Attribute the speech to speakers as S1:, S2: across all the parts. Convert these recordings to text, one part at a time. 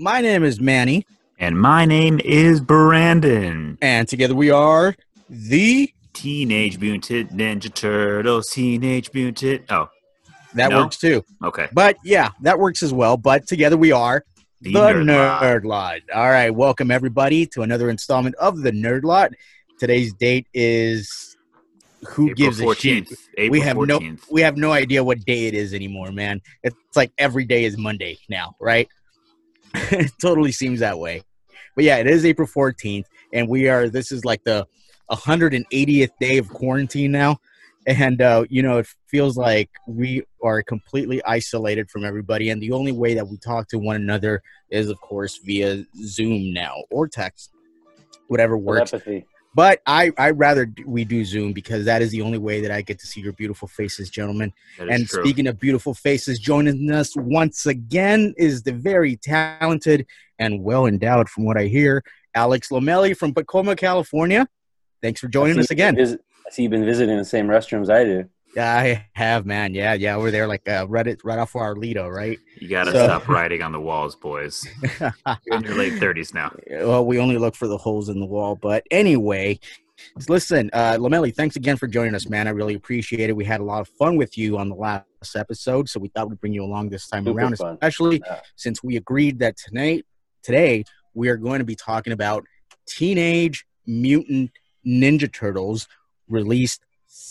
S1: My name is Manny,
S2: And my name is Brandon.
S1: and together we are the.
S2: Teenage Mutant Ninja Turtles. Teenage Mutant. Oh,
S1: That
S2: No?
S1: works too.
S2: okay.
S1: But yeah, that works as well. But together we are
S2: The,
S1: the
S2: Nerd
S1: Nerd,
S2: Lot.
S1: Lot. All right, welcome everybody to another installment of the Nerd Lot. Today's date is who
S2: April
S1: gives a shit.
S2: April
S1: we have
S2: 14th.
S1: no we have no idea what day it is anymore, man. It's like every day is Monday now, right? It totally seems that way. But yeah, it is April 14th and we are this is like the 180th day of quarantine now. And uh, you know, it feels like we are completely isolated from everybody and the only way that we talk to one another is of course via Zoom now or text. Whatever works.
S3: Telepathy.
S1: But I I rather we do Zoom because that is the only way that I get to see your beautiful faces, gentlemen. And
S2: true.
S1: speaking of beautiful faces, joining us once again is the very talented and well endowed, from what I hear, Alex Lomelli from Tacoma, California. Thanks for joining us again.
S3: been vis- I see you've been visiting the same restrooms I do.
S1: Yeah, I have, man. Yeah, yeah, we're there like uh, right, at, right off our Lido, right?
S2: you got to
S1: so-
S2: stop writing on the walls, boys. You're in your late 30s now.
S1: well, we only look for the holes in the wall. But anyway, listen, uh, Lamelli, thanks again for joining us, man. I really appreciate it. We had a lot of fun with you on the last episode, so we thought we'd bring you along this time
S3: Super
S1: around,
S3: fun.
S1: especially
S3: Yeah.
S1: since we agreed that tonight, today, we are going to be talking about Teenage Mutant Ninja Turtles, released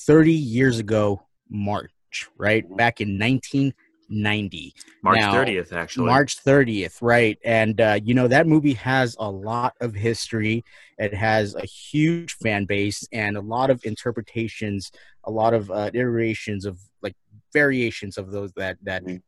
S1: 30 years ago, March, right? Back in 1990.
S2: March
S1: Now,
S2: 30th, actually.
S1: March 30th, right. And, uh, you know, that movie has a lot of history. It has a huge fan base and a lot of interpretations, a lot of uh, iterations of like variations of those that, that
S3: Mhm.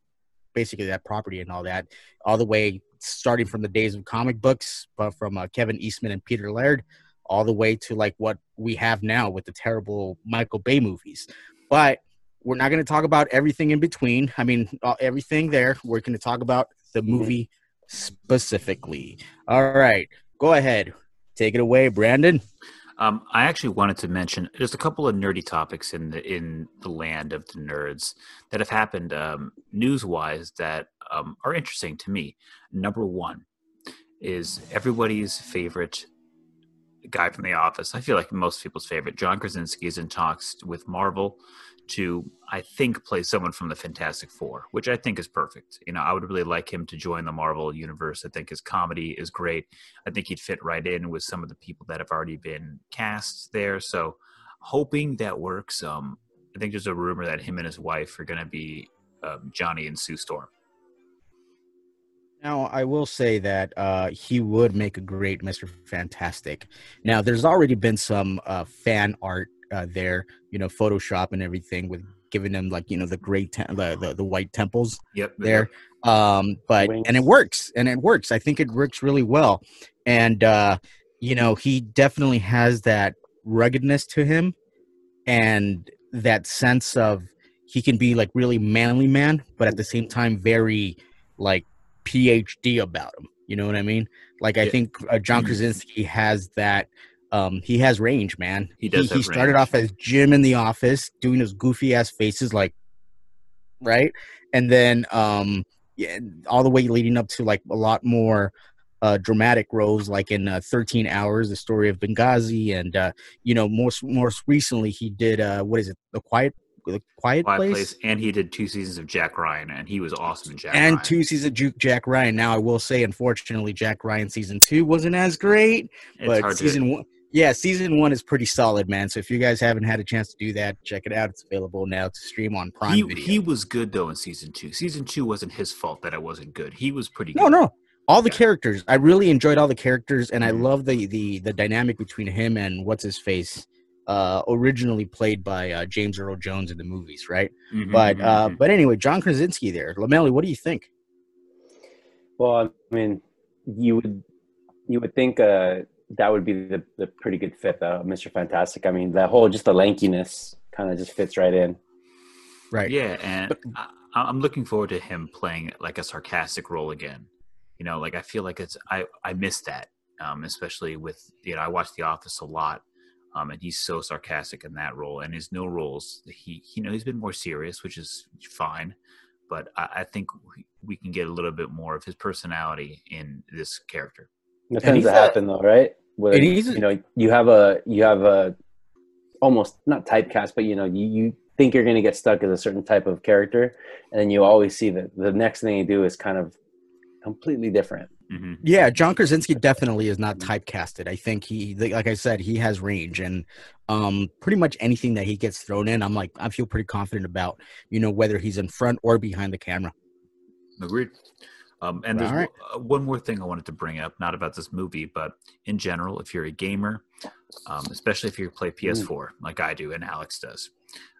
S1: basically that property and all that, all the way starting from the days of comic books, but from uh, Kevin Eastman and Peter Laird, all the way to like what we have now with the terrible Michael Bay movies. But we're not going to talk about everything in between. I mean, uh, everything there. We're going to talk about the movie specifically. All right, go ahead, take it away, Brandon.
S2: Um, I actually wanted to mention just a couple of nerdy topics in the in the land of the nerds that have happened um, news wise that um, are interesting to me. Number one is everybody's favorite guy from The Office. I feel like most people's favorite. John Krasinski is in talks with Marvel to, I think, play someone from the Fantastic Four, which I think is perfect. You know, I would really like him to join the Marvel universe. I think his comedy is great. I think he'd fit right in with some of the people that have already been cast there. So, hoping that works. Um, I think there's a rumor that him and his wife are going to be um, Johnny and Sue Storm.
S1: Now, I will say that uh, he would make a great Mr. Fantastic. Now, there's already been some uh, fan art uh, there, you know, Photoshop and everything with giving them like, you know, the great, te- the, the, the white temples
S2: Yep,
S1: there. Um, but,
S3: Wings.
S1: and it works and it works. I think it works really well. And, uh, you know, he definitely has that ruggedness to him and that sense of he can be like really manly man, but at the same time, very like PhD about him. You know what I mean? Like I
S2: Yeah.
S1: think uh, John
S2: Mhm.
S1: Krasinski has that. Um, he has range, man.
S2: He does
S1: He,
S2: have
S1: started
S2: range.
S1: off as Jim in the office, doing those goofy ass faces, like right, and then um, yeah, all the way leading up to like a lot more uh, dramatic roles, like in uh, Thirteen Hours, the story of Benghazi, and uh, you know, most most recently he did uh, what is it, the Quiet the Quiet,
S2: Quiet
S1: Place,
S2: Place. and he did two seasons of Jack Ryan, and he was awesome in Jack
S1: and
S2: Ryan.
S1: two seasons of Juke Jack Ryan. Now I will say, unfortunately, Jack Ryan season two wasn't as great,
S2: It's
S1: but season
S2: to,
S1: one, yeah, season one is pretty solid, man. So if you guys haven't had a chance to do that, check it out. It's available now to stream on Prime
S2: he,
S1: Video.
S2: he was good though in season two. Season two wasn't his fault that it wasn't good. He was pretty good.
S1: no, no, all the
S2: Yeah.
S1: characters. I really enjoyed all the characters, and I
S2: Mhm.
S1: love the the the dynamic between him and what's his face. Uh, originally played by uh, James Earl Jones in the movies, right?
S2: Mhm,
S1: But
S2: mhm,
S1: uh,
S2: mhm.
S1: but anyway, John Krasinski there. Lamelli, what do you think?
S3: Well, I mean, you would you would think uh, that would be the, the pretty good fit, though, Mr. Fantastic. I mean, that whole just the lankiness kind of just fits right in.
S1: Right.
S2: Yeah, and I, I'm looking forward to him playing like a sarcastic role again. You know, like I feel like it's I I miss that, um, especially with you know I watch The Office a lot, um, and he's so sarcastic in that role. And his no roles, he you know he's been more serious, which is fine, but I, I think we, we can get a little bit more of his personality in this character.
S3: That tends
S1: he's
S3: to
S1: a-
S3: happen though, right? Where
S1: and
S3: you know you have a you have a almost not typecast, but you know you, you think you're going to get stuck as a certain type of character, and then you always see that the next thing you do is kind of completely different.
S2: Hmm
S1: Yeah, John Krasinski definitely is not typecasted. I think he, like I said, he has range, and um, pretty much anything that he gets thrown in, I'm like, I feel pretty confident about. You know, whether he's in front or behind the camera.
S2: Agreed. Um, and there's
S1: right.
S2: uh, one more thing I wanted to bring up, not about this movie, but in general, if you're a gamer, um, especially if you play PS4 like I do and Alex does,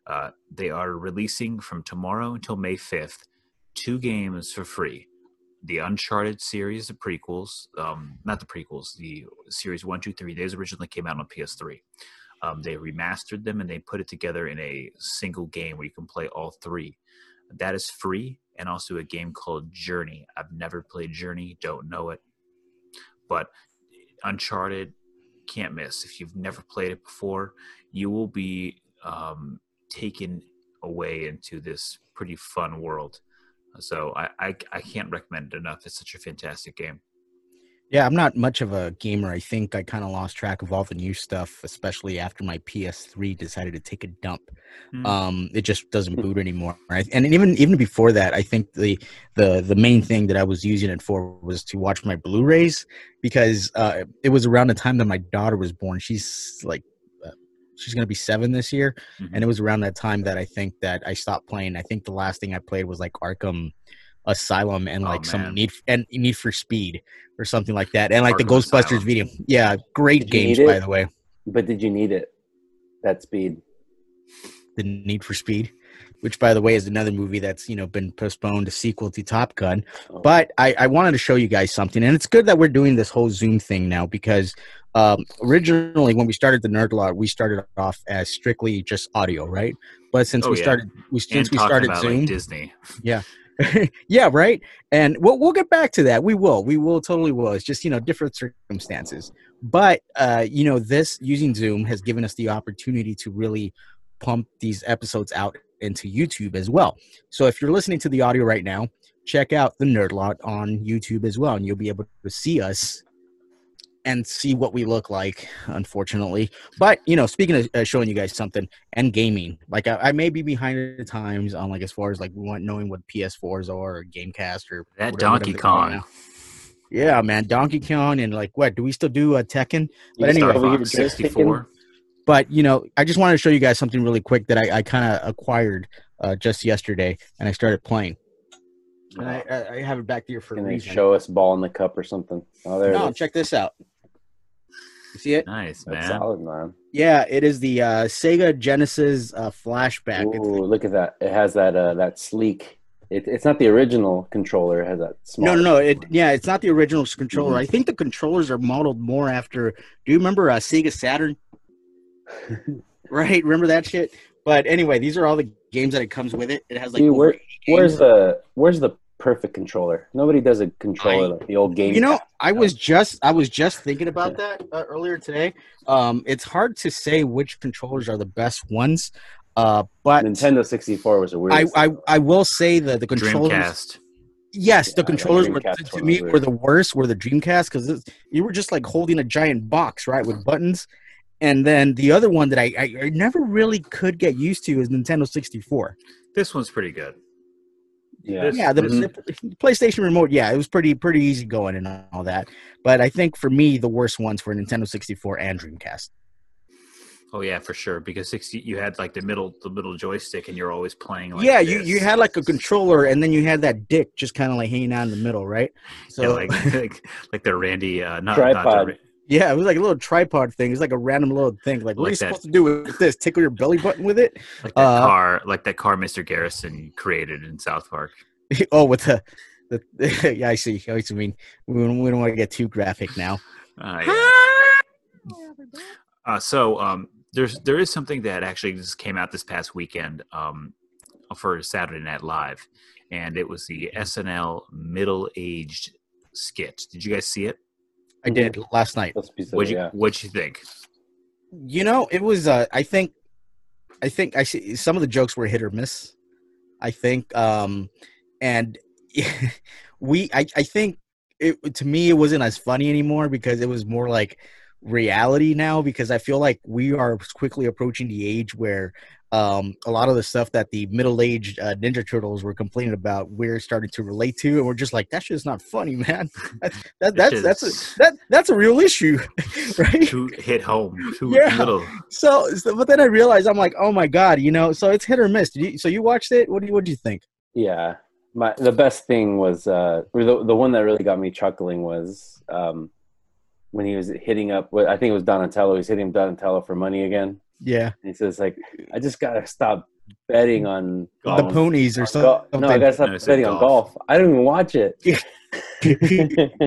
S2: uh, they are releasing from tomorrow until May 5th two games for free. The Uncharted series, the prequels, um, not the prequels, the series one, two, three. Those originally came out on PS3. Um, they remastered them and they put it together in a single game where you can play all three. That is free, and also a game called Journey. I've never played Journey, don't know it, but Uncharted can't miss. If you've never played it before, you will be um, taken away into this pretty fun world. So I, I I can't recommend it enough. It's such a fantastic game.
S1: Yeah, I'm not much of a gamer. I think I kind of lost track of all the new stuff, especially after my PS3 decided to take a dump.
S2: Hmm.
S1: Um, it just doesn't boot anymore. Right? And even even before that, I think the the the main thing that I was using it for was to watch my Blu-rays because uh, it was around the time that my daughter was born. She's like. She's gonna be seven this year,
S2: Mhm.
S1: and it was around that time that I think that I stopped playing. I think the last thing I played was like Arkham Asylum and
S2: Oh,
S1: like some
S2: man.
S1: Need and Need for Speed or something like that, and like the Ghostbusters
S2: Asylum.
S1: video. Yeah, great games by the way.
S3: But did you need it? That speed.
S1: The Need for Speed, which by the way is another movie that's you know been postponed, a sequel to Top Gun.
S3: Oh.
S1: But I, I wanted to show you guys something, and it's good that we're doing this whole Zoom thing now because um, originally when we started the Nerd Lot, we started off as strictly just audio, right? But since
S2: Oh,
S1: we
S2: yeah.
S1: started, we since
S2: and
S1: we started
S2: about
S1: Zoom,
S2: like Disney.
S1: yeah, right. And we'll we'll get back to that. We will. We will totally will. It's just you know different circumstances. But uh, you know, this using Zoom has given us the opportunity to really pump these episodes out into YouTube as well. So if you're listening to the audio right now, check out the Nerd Lot on YouTube as well, and you'll be able to see us and see what we look like. Unfortunately, but you know, speaking of uh, showing you guys something and gaming, like I, I may be behind the times on like as far as like knowing what PS4s are or Gamecast or
S2: That
S1: whatever
S2: Donkey Kong.
S1: Yeah, man, Donkey Kong and like what? Do we still do uh, Tekken?
S3: You
S1: But anyway,
S3: start over here
S2: Fox 64.
S1: But you know, I just wanted to show you guys something really quick that I, I kind of acquired uh, just yesterday, and I started playing. And I, I, I have it back here for a
S3: Can they
S1: reason.
S3: show us ball in the cup or something? Oh, there
S1: no,
S3: it is.
S1: check this out. You see it?
S2: Nice,
S3: That's
S2: man.
S3: solid, man.
S1: Yeah, it is the uh, Sega Genesis uh, flashback. It's-
S3: Ooh, look at that! It has that uh, that sleek. It, it's not the original controller. It has that small.
S1: No, no, no. It yeah, it's not the original controller.
S3: Mhm.
S1: I think the controllers are modeled more after. Do you remember uh, Sega Saturn? right, remember that shit. But anyway, these are all the games that it comes with it. It has like
S3: See,
S1: over
S3: where- Where's the Where's the perfect controller? Nobody does a controller
S1: I-
S3: like the old game.
S1: You know, I was just I was just thinking about that uh, earlier today. Um, it's hard to say which controllers are the best ones. Uh, but
S3: Nintendo 64 was a weird.
S1: I, I I will say that the controllers.
S2: Dreamcast.
S1: Yes, the
S3: Yeah, the
S1: controllers were, to, to me
S3: was
S1: were the worst. Were the Dreamcast because you were just like holding a giant box, right, with buttons. And then the other one that I, I, I never really could get used to is Nintendo 64.
S2: This one's pretty good.
S3: yeah.
S2: This-
S1: Yeah, the,
S2: this-
S1: the PlayStation remote, yeah, it was pretty pretty easy going and all that. But I think for me, the worst ones were Nintendo 64 and Dreamcast.
S2: Oh yeah, for sure. Because sixty, you had like the middle, the middle joystick, and you're always playing. Like
S1: yeah, you, you had like a controller, and then you had that dick just kind of like hanging out in the middle, right? So
S2: Yeah, like, like like the Randy, uh, not
S3: Tripod.
S2: Not the,
S1: Yeah, it was like a little tripod thing. It was like a random little thing. Like, what are you
S2: that.
S1: supposed to do with this? Tickle your belly button with it?
S2: like that
S1: Uh,
S2: car, like that car Mr. Garrison created in South Park.
S1: oh, with the, the yeah, I see. I see. mean we don't, we don't want to get too graphic now.
S2: Uh, yeah. Uh, so um, there's there is something that actually just came out this past weekend um, for Saturday Night Live, and it was the SNL middle aged skit. Did you guys see it?
S1: I did last night.
S2: What
S3: silly,
S2: you
S3: yeah.
S2: What'd you think?
S1: You know, it was. Uh, I think, I think I see some of the jokes were hit or miss. I think um, and we I, I think it to me it wasn't as funny anymore because it was more like reality now because I feel like we are quickly approaching the age where um, a lot of the stuff that the middle-aged uh, Ninja Turtles were complaining about, we're starting to relate to, and we're just like, "That's just not funny, man. That's that, that's that's a, that that's a real issue, right?
S2: To hit home, too
S1: Yeah.
S2: little.
S1: So, so, but then I realized I'm like, oh my god, you know. So it's hit or miss. Did you, so you watched it? What do you what do you think?
S3: Yeah, my the best thing was uh, the the one that really got me chuckling was um, when he was hitting up. what I think it was Donatello. He's hitting Donatello for money again.
S1: Yeah,
S3: And he says like, "I just gotta stop betting on
S1: the
S3: on-
S1: ponies or something.
S3: golf. No, I gotta stop
S2: No, he said
S3: betting on
S2: golf.
S3: golf. I don't even watch it.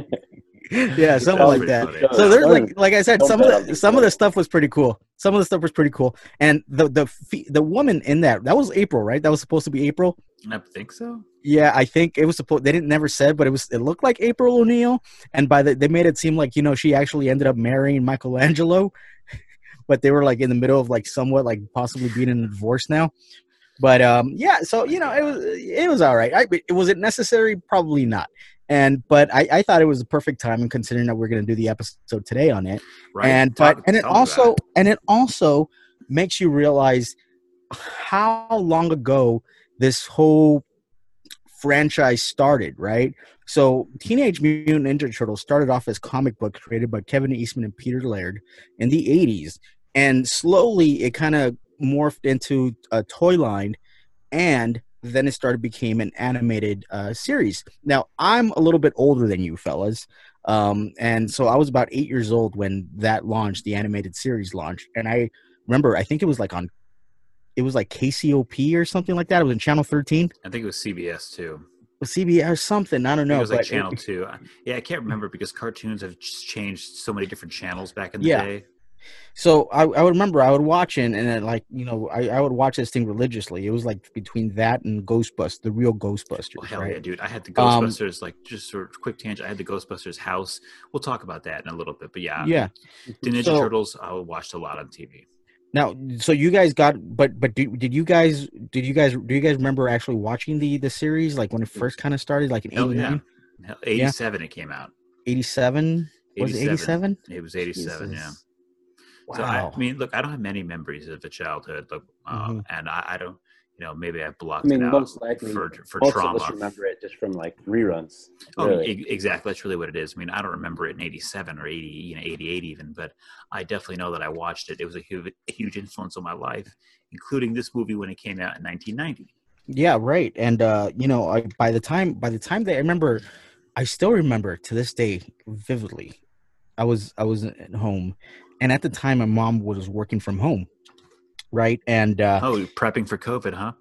S1: yeah, something like that.
S2: funny.
S1: so there's like like I said, some of the some of the stuff was pretty cool. Some of the stuff was pretty cool, and the the the woman in that that was April, right? That was supposed to be April.
S2: I think so.
S1: Yeah, I think it was supposed. They didn't never said, but it was. It looked like April O'Neil, and by the they made it seem like you know she actually ended up marrying Michelangelo, but they were like in the middle of like somewhat like possibly being in a divorce now. But um, yeah, so you know it was it was all right. I, it was it necessary? Probably not. And but I, I thought it was the perfect time, and considering that we're going to do the episode today on it,
S2: Right.
S1: and
S2: Talk-
S1: but and it also and it also makes you realize how long ago this whole franchise started right? So teenage mutant ninja turtles started off as comic books created by kevin eastman and peter laird in the 80s and slowly it kind of morphed into a toy line and then it started became an animated uh, series now i'm a little bit older than you fellas um, and so I was about eight years old when that launched, the animated series launched. And I remember, I think it was like on, it was like KCOP or something like that. It was in Channel 13,
S2: I think it was CBS too.
S1: CBS or something. I don't
S2: I
S1: know.
S2: it was like Channel Two. Yeah, I can't remember because cartoons have changed so many different channels back in the
S1: Yeah.
S2: day.
S1: So I, I would remember I would watch it, and then like you know I, I would watch this thing religiously. It was like between that and Ghostbusters, the real Ghostbusters,
S2: hell
S1: right?
S2: yeah, dude! I had the
S1: Um,
S2: Ghostbusters, like just sort of quick tangent. I had the Ghostbusters house. We'll talk about that in a little bit, but yeah,
S1: Yeah.
S2: the Ninja
S1: So-
S2: Turtles. I watched a lot on TV.
S1: Now, so you guys got, but but do, did you guys did you guys do you guys remember actually watching the the series like when it first kind of started, like in
S2: Hell yeah.
S1: 89,
S2: Hell, Eighty-seven, it came out.
S1: 87? Was it 87?
S2: It was eighty-seven. Yeah.
S3: Jesus.
S1: Wow.
S2: So I, I mean, look, I don't have many memories of a childhood, look, uh,
S1: Mhm.
S2: and I, I don't, you know, maybe I blocked
S3: I mean,
S2: it out
S3: most likely,
S2: for for
S3: Most
S2: trauma.
S3: of us remember it just from like reruns.
S2: Oh,
S3: really.
S2: e- exactly. That's really what it is. I mean, I don't remember it in '87 or '80, you know, '88 even, but I definitely know that I watched it. It was a huge, huge influence on my life, including this movie when it came out in 1990.
S1: Yeah, right. And uh, you know, I, by the time by the time that I remember, I still remember to this day vividly. I was I was at home, and at the time, my mom was working from home, right? And uh,
S2: Oh, prepping for COVID, huh?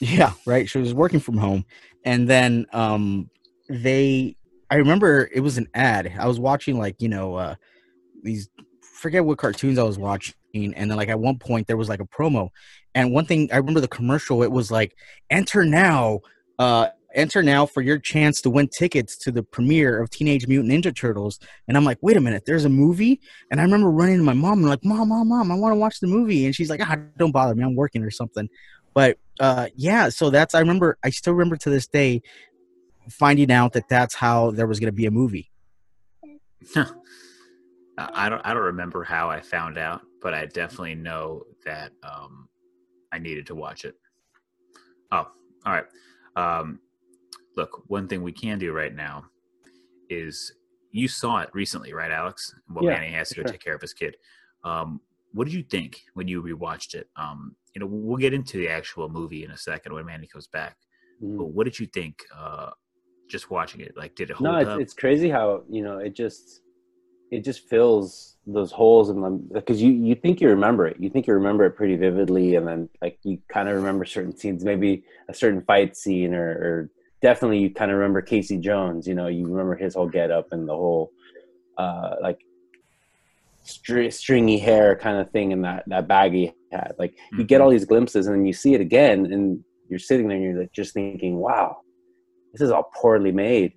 S1: Yeah, right. She was working from home, and then um, they. I remember it was an ad. I was watching like you know uh, these forget what cartoons I was watching, and then like at one point there was like a promo, and one thing I remember the commercial. It was like enter now, uh, enter now for your chance to win tickets to the premiere of Teenage Mutant Ninja Turtles. And I'm like, wait a minute, there's a movie, and I remember running to my mom and like, mom, mom, mom, I want to watch the movie, and she's like, ah, don't bother me, I'm working or something. But uh, yeah, so that's I remember. I still remember to this day finding out that that's how there was going to be a movie.
S2: I I don't, I don't remember how I found out, but I definitely know that um, I needed to watch it. Oh, all right. Um, look, one thing we can do right now is you saw it recently, right, Alex? Well,
S3: Yeah,
S2: Manny has to go
S3: sure.
S2: take care of his kid. Um, what did you think when you rewatched it? Um, you know, we'll get into the actual movie in a second when Manny comes back.
S3: Mhm.
S2: But what did you think? Uh, just watching it, like, did it hold
S3: No, it's,
S2: up?
S3: it's crazy how you know it just it just fills those holes in them because you you think you remember it, you think you remember it pretty vividly, and then like you kind of remember certain scenes, maybe a certain fight scene, or, or definitely you kind of remember Casey Jones. You know, you remember his whole get up and the whole uh, like str- stringy hair kind of thing and that that bag he had. Like you get
S2: Mhm.
S3: all these glimpses, and then you see it again, and you're sitting there and you're like just thinking, wow, this is all poorly made.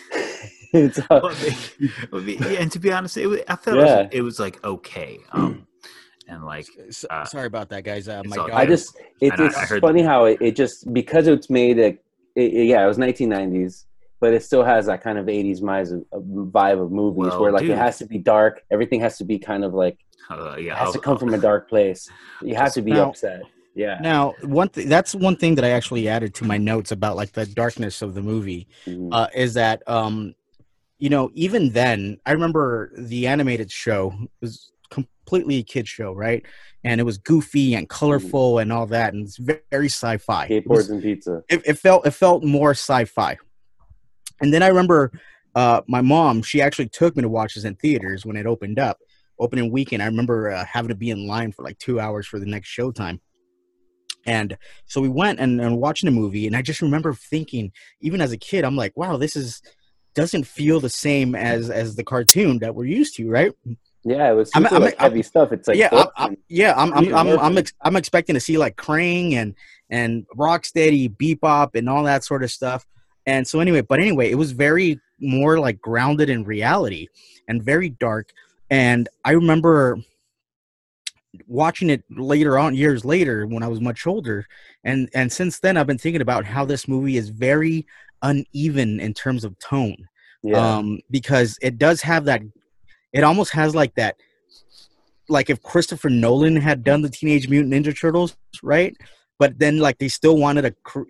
S3: it's all,
S2: Well, they- well, the- yeah, and to be honest, it was, I felt it, was, it was like okay, um, and like Uh,
S1: sorry about that, guys. Uh, my daughter.
S3: I just it's,
S2: And I- I
S3: funny
S2: that.
S3: how it, it just because it's made a it, it- yeah, it was 1990s, but it still has that kind of 80s vibe of, vibe of movies
S2: Well,
S3: where like
S2: dude.
S3: it has to be dark. Everything has to be kind of like
S2: Uh,
S3: it
S2: yeah,
S3: has to
S2: I'll-
S3: come from a dark place. You have to be
S1: Now-
S3: upset. Yeah.
S1: Now, one th- that's one thing that I actually added to my notes about like the darkness of the movie
S3: Mhm.
S1: uh, is that um, you know even then I remember the animated show was completely a kid show, right? And it was goofy and colorful and all that, and it's very sci-fi. It, was-
S3: and pizza.
S1: it, it felt it felt more sci-fi. And then I remember uh, my mom; she actually took me to watch this in theaters when it opened up, opening weekend. I remember uh, having to be in line for like two hours for the next showtime. And so we went and, and watching the movie, and I just remember thinking, even as a kid, I'm like, "Wow, this is doesn't feel the same as as the cartoon that we're used to, right?"
S3: Yeah, it was
S1: I'm-
S3: super
S1: I'm-
S3: like,
S1: I'm-
S3: heavy stuff. It's like
S1: yeah, I'm, I'm, yeah, I'm, I'm, I'm, I'm, ex- I'm expecting to see like Krang and and Rocksteady, Bebop, and all that sort of stuff. And so anyway, but anyway, it was very more like grounded in reality and very dark. And I remember watching it later on, years later, when I was much older, and and since then, I've been thinking about how this movie is very uneven in terms of tone
S3: yeah.
S1: um, because it does have that. It almost has like that, like if Christopher Nolan had done the Teenage Mutant Ninja Turtles, right? But then like they still wanted to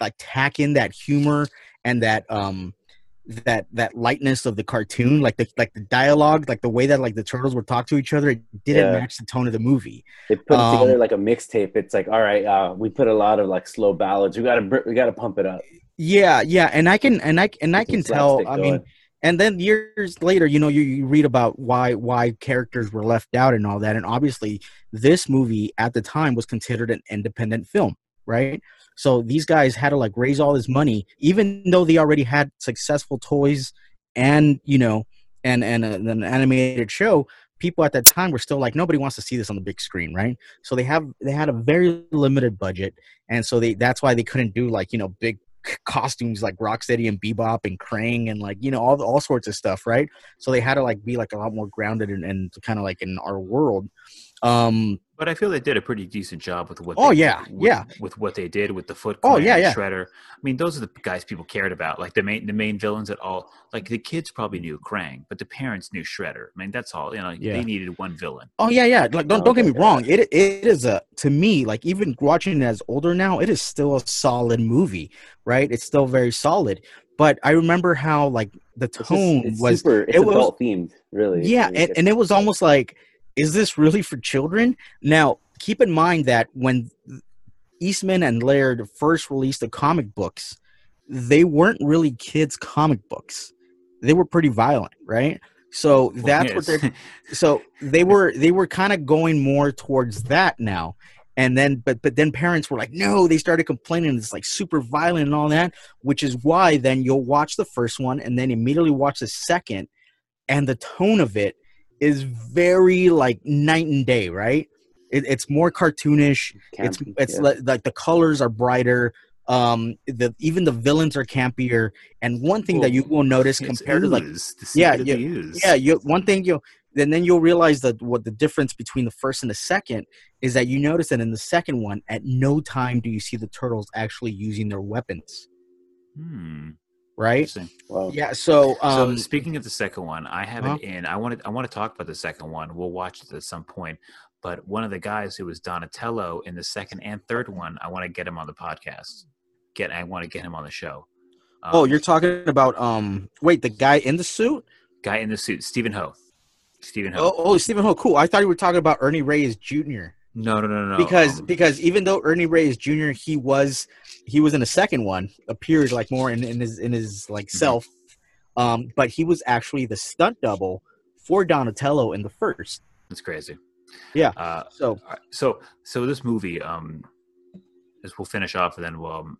S1: like tack in that humor and that um that that lightness of the cartoon, like the like the dialogue, like the way that like the turtles would talk to each other, it didn't
S3: Yeah.
S1: match the tone of the movie.
S3: they put it
S1: um,
S3: together like a mixtape. It's like, all right, uh, we put a lot of like slow ballads. We gotta br- we gotta pump it up.
S1: Yeah, yeah, and I can and I and I
S3: Get
S1: can tell. I mean,
S3: going.
S1: And then years later you know you, you read about why why characters were left out and all that. And obviously this movie at the time was considered an independent film right? So these guys had to like raise all this money even though they already had successful toys and you know and and a, an animated show people at that time were still like nobody wants to see this on the big screen right? So they have they had a very limited budget. And so they that's why they couldn't do like you know big costumes like Rocksteady and Bebop and Krang and like you know all all sorts of stuff, right? So they had to like be like a lot more grounded and, and kind of like in our world. Um,
S2: But I feel they did a pretty decent job with what.
S1: Oh,
S2: they,
S1: yeah,
S2: with,
S1: yeah.
S2: With what they did with the Foot.
S1: Oh,
S2: Clan,
S1: yeah, yeah.
S2: Shredder. I mean, those are the guys people cared about. Like the main the main villains at all. Like the kids probably knew Krang, but the parents knew Shredder. I mean, that's all. You know,
S1: Yeah.
S2: they needed one villain.
S1: oh yeah, yeah. Like don't don't get me wrong. It it is a to me like even watching it as older now, it is still a solid movie, right? It's still very solid. But I remember how like the
S3: It's just-
S1: tone
S3: it's
S1: was
S3: super. It's
S1: it was-
S3: adult themed, really.
S1: Yeah, and, and it was almost like, is this really for children? Now, keep in mind that when Eastman and Laird first released the comic books, they weren't really kids' comic books. They were pretty violent, right? So that's what
S2: Yes.
S1: they're so they were they were kind of going more towards that now and then but but then parents were like no they started complaining it's like super violent and all that which is why then you'll watch the first one and then immediately watch the second and the tone of it is very like night and day right? It, it's more cartoonish. It's
S3: campy,
S1: it's
S3: yeah.
S1: li- like the colors are brighter. Um the even the villains are campier. And one thing that you will notice
S2: It's
S1: compared to like Yeah, yeah,
S2: ooze.
S1: yeah you one thing you and then you'll realize that what the difference between the first and the second is that you notice that in the second one at no time do you see the turtles actually using their weapons.
S2: Hmm.
S1: Right
S3: Wow.
S1: yeah so um
S2: so speaking of the second one, I have
S1: Uh-huh.
S2: it in. I want to. I want to talk about the second one. We'll watch it at some point. But one of the guys who was Donatello in the second and third one, I want to get him on the podcast. Get. I want to get him on the show. Um,
S1: oh you're talking about um wait the guy in the suit
S2: guy in the suit, Stephen Ho. Stephen Ho.
S1: oh, oh stephen ho cool i thought you were talking about ernie reyes jr
S2: No, no, no, no.
S1: because
S2: um,
S1: because even though Ernie Reyes Jr. he was he was in the second one appeared like more in, in his in his like
S2: Mhm.
S1: self, um, but he was actually the stunt double for Donatello in the first.
S2: it's crazy.
S1: Yeah.
S2: Uh,
S1: So
S2: so so this movie, um, as we'll finish off, and then we'll um,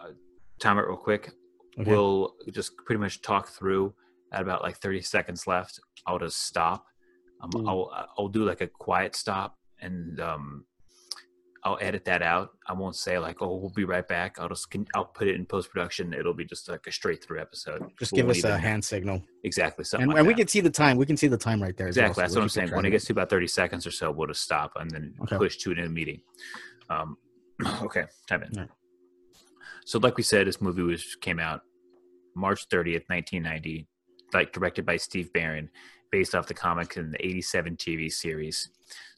S2: uh, time it real quick.
S1: Okay.
S2: We'll just pretty much talk through at about like 30 seconds left. I'll just stop. Um,
S3: Mm.
S2: I'll I'll do like a quiet stop, and um, I'll edit that out. I won't say like, "Oh, we'll be right back." I'll just con- I'll put it in post production. It'll be just like a straight through episode.
S1: just
S2: We
S1: give us a hand signal,
S2: exactly something.
S1: and,
S2: like
S1: and we can see the time. We can see the time right there. as well,
S2: Exactly.
S1: so
S2: That's what I'm saying. When it gets to about 30 seconds or so, we'll just stop and then
S1: Okay.
S2: push to an end meeting. Um, okay, time in.
S1: Yeah.
S2: So, like we said, this movie was came out March 30th, 1990, like directed by Steve Barron, based off the comic and the 87 TV series,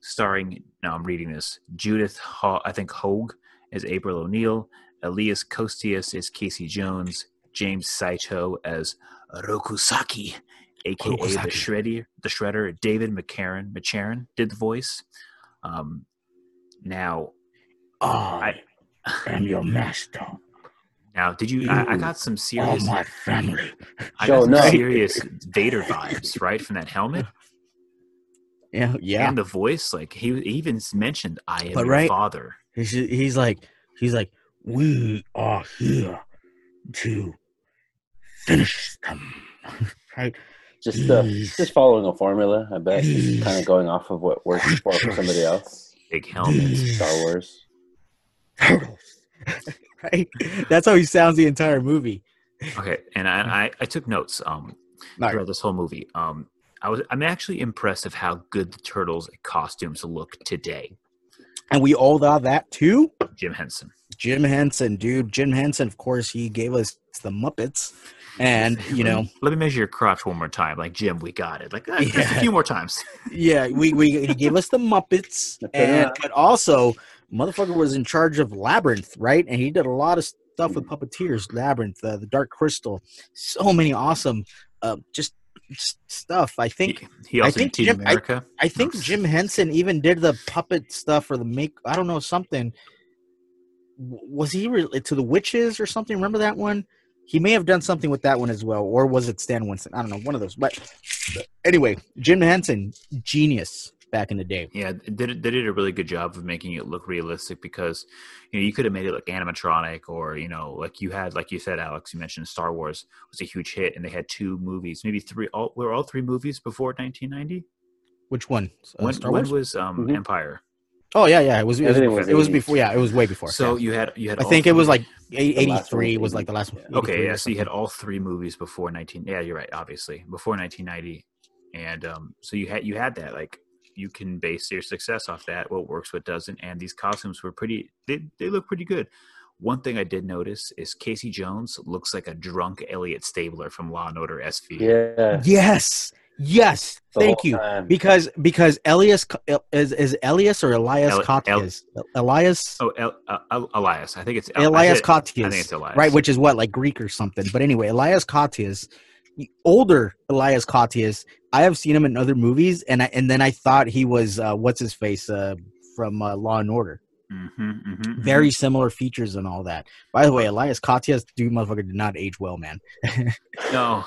S2: starring, now I'm reading this, Judith, Ho- I think Hoag as April O'Neil, Elias Kostias as Casey Jones, James Saito as Rokusaki, aka the Shredder, the Shredder, David McCarran, McCharron did the voice. Um, now,
S1: I am your master.
S2: Now, did you? I, I got some serious.
S1: family.
S2: I
S3: Joe,
S2: got some
S3: no.
S2: serious Vader vibes, right, from that helmet
S1: Yeah, yeah.
S2: and the voice. Like he, he even mentioned, "I am
S1: But
S2: your
S1: right-
S2: father."
S1: He's he's like he's like we are here to finish them. right?
S3: Just uh, just following a formula, I bet. Just kind of going off of what works for, for somebody else.
S2: Big helmet.
S3: Star Wars.
S1: turtles. Right? That's how he sounds the entire movie.
S2: Okay, and I, I, I took notes um
S1: All
S2: throughout this whole movie. Um, I was I'm actually impressed of how good the turtles costumes look today.
S1: And we owe all that too.
S2: Jim Henson.
S1: Jim Henson, dude. Jim Henson, of course, he gave us the Muppets. And, you know,
S2: let me measure your crotch one more time. Like Jim, we got it. Like uh, just a few more times.
S1: yeah, we, we he gave us the Muppets. And but also, motherfucker was in charge of Labyrinth, right? And he did a lot of stuff with puppeteers, Labyrinth, uh, the Dark Crystal. So many awesome uh just, just stuff. I think
S2: He, he also
S1: think
S2: Team
S1: Jim- I-
S2: America.
S1: I think Jim Henson even did the puppet stuff or the make. I don't know something. Was he re- to the witches or something? Remember that one? He may have done something with that one as well, or was it Stan Winston? I don't know, one of those. But anyway, Jim Henson, genius back in the day.
S2: Yeah, it did they did a really good job of making it look realistic because you know you could have made it like animatronic or you know like you had like you said Alex you mentioned Star Wars was a huge hit and they had two movies maybe three all were all three movies before 1990
S1: Which one? Uh,
S2: when,
S1: Star
S2: when
S1: Wars?
S2: was um
S3: Mhm.
S2: Empire
S1: oh yeah, yeah. It was. It was,
S3: Everything
S1: before,
S3: was
S1: it was before. Yeah, it was way before.
S2: so
S1: yeah.
S2: you had you had
S1: I
S2: all
S1: think it was like eight-
S3: The last one
S1: 83
S3: was
S1: was
S3: 80.
S1: like the last one.
S2: okay
S1: 83
S2: yeah so you had all three movies before 19 yeah you're right obviously before 1990 and um so you had you had that like you can base your success off that what works what doesn't and these costumes were pretty they, they look pretty good one thing i did notice is casey jones looks like a drunk elliot stabler from law and order sv
S3: Yeah.
S1: Yes, yes.
S3: the
S1: Thank you.
S3: time.
S1: Because because Elias is is Elias or Elias
S2: El- El-
S1: Elias
S2: oh El, uh, elias i think it's El-
S1: Elias
S2: I, said-
S1: Koteas.
S2: I think it's elias
S1: right? Which is what like Greek or something. But anyway, Elias Koteas, the older Elias Koteas. I have seen him in other movies, and I, and then I thought he was uh, what's his face uh, from uh, Law and Order.
S2: Mhm, mhm, mhm.
S1: Very similar features and all that. By the way, Elias Koteas, dude, motherfucker, did not age well, man.
S2: no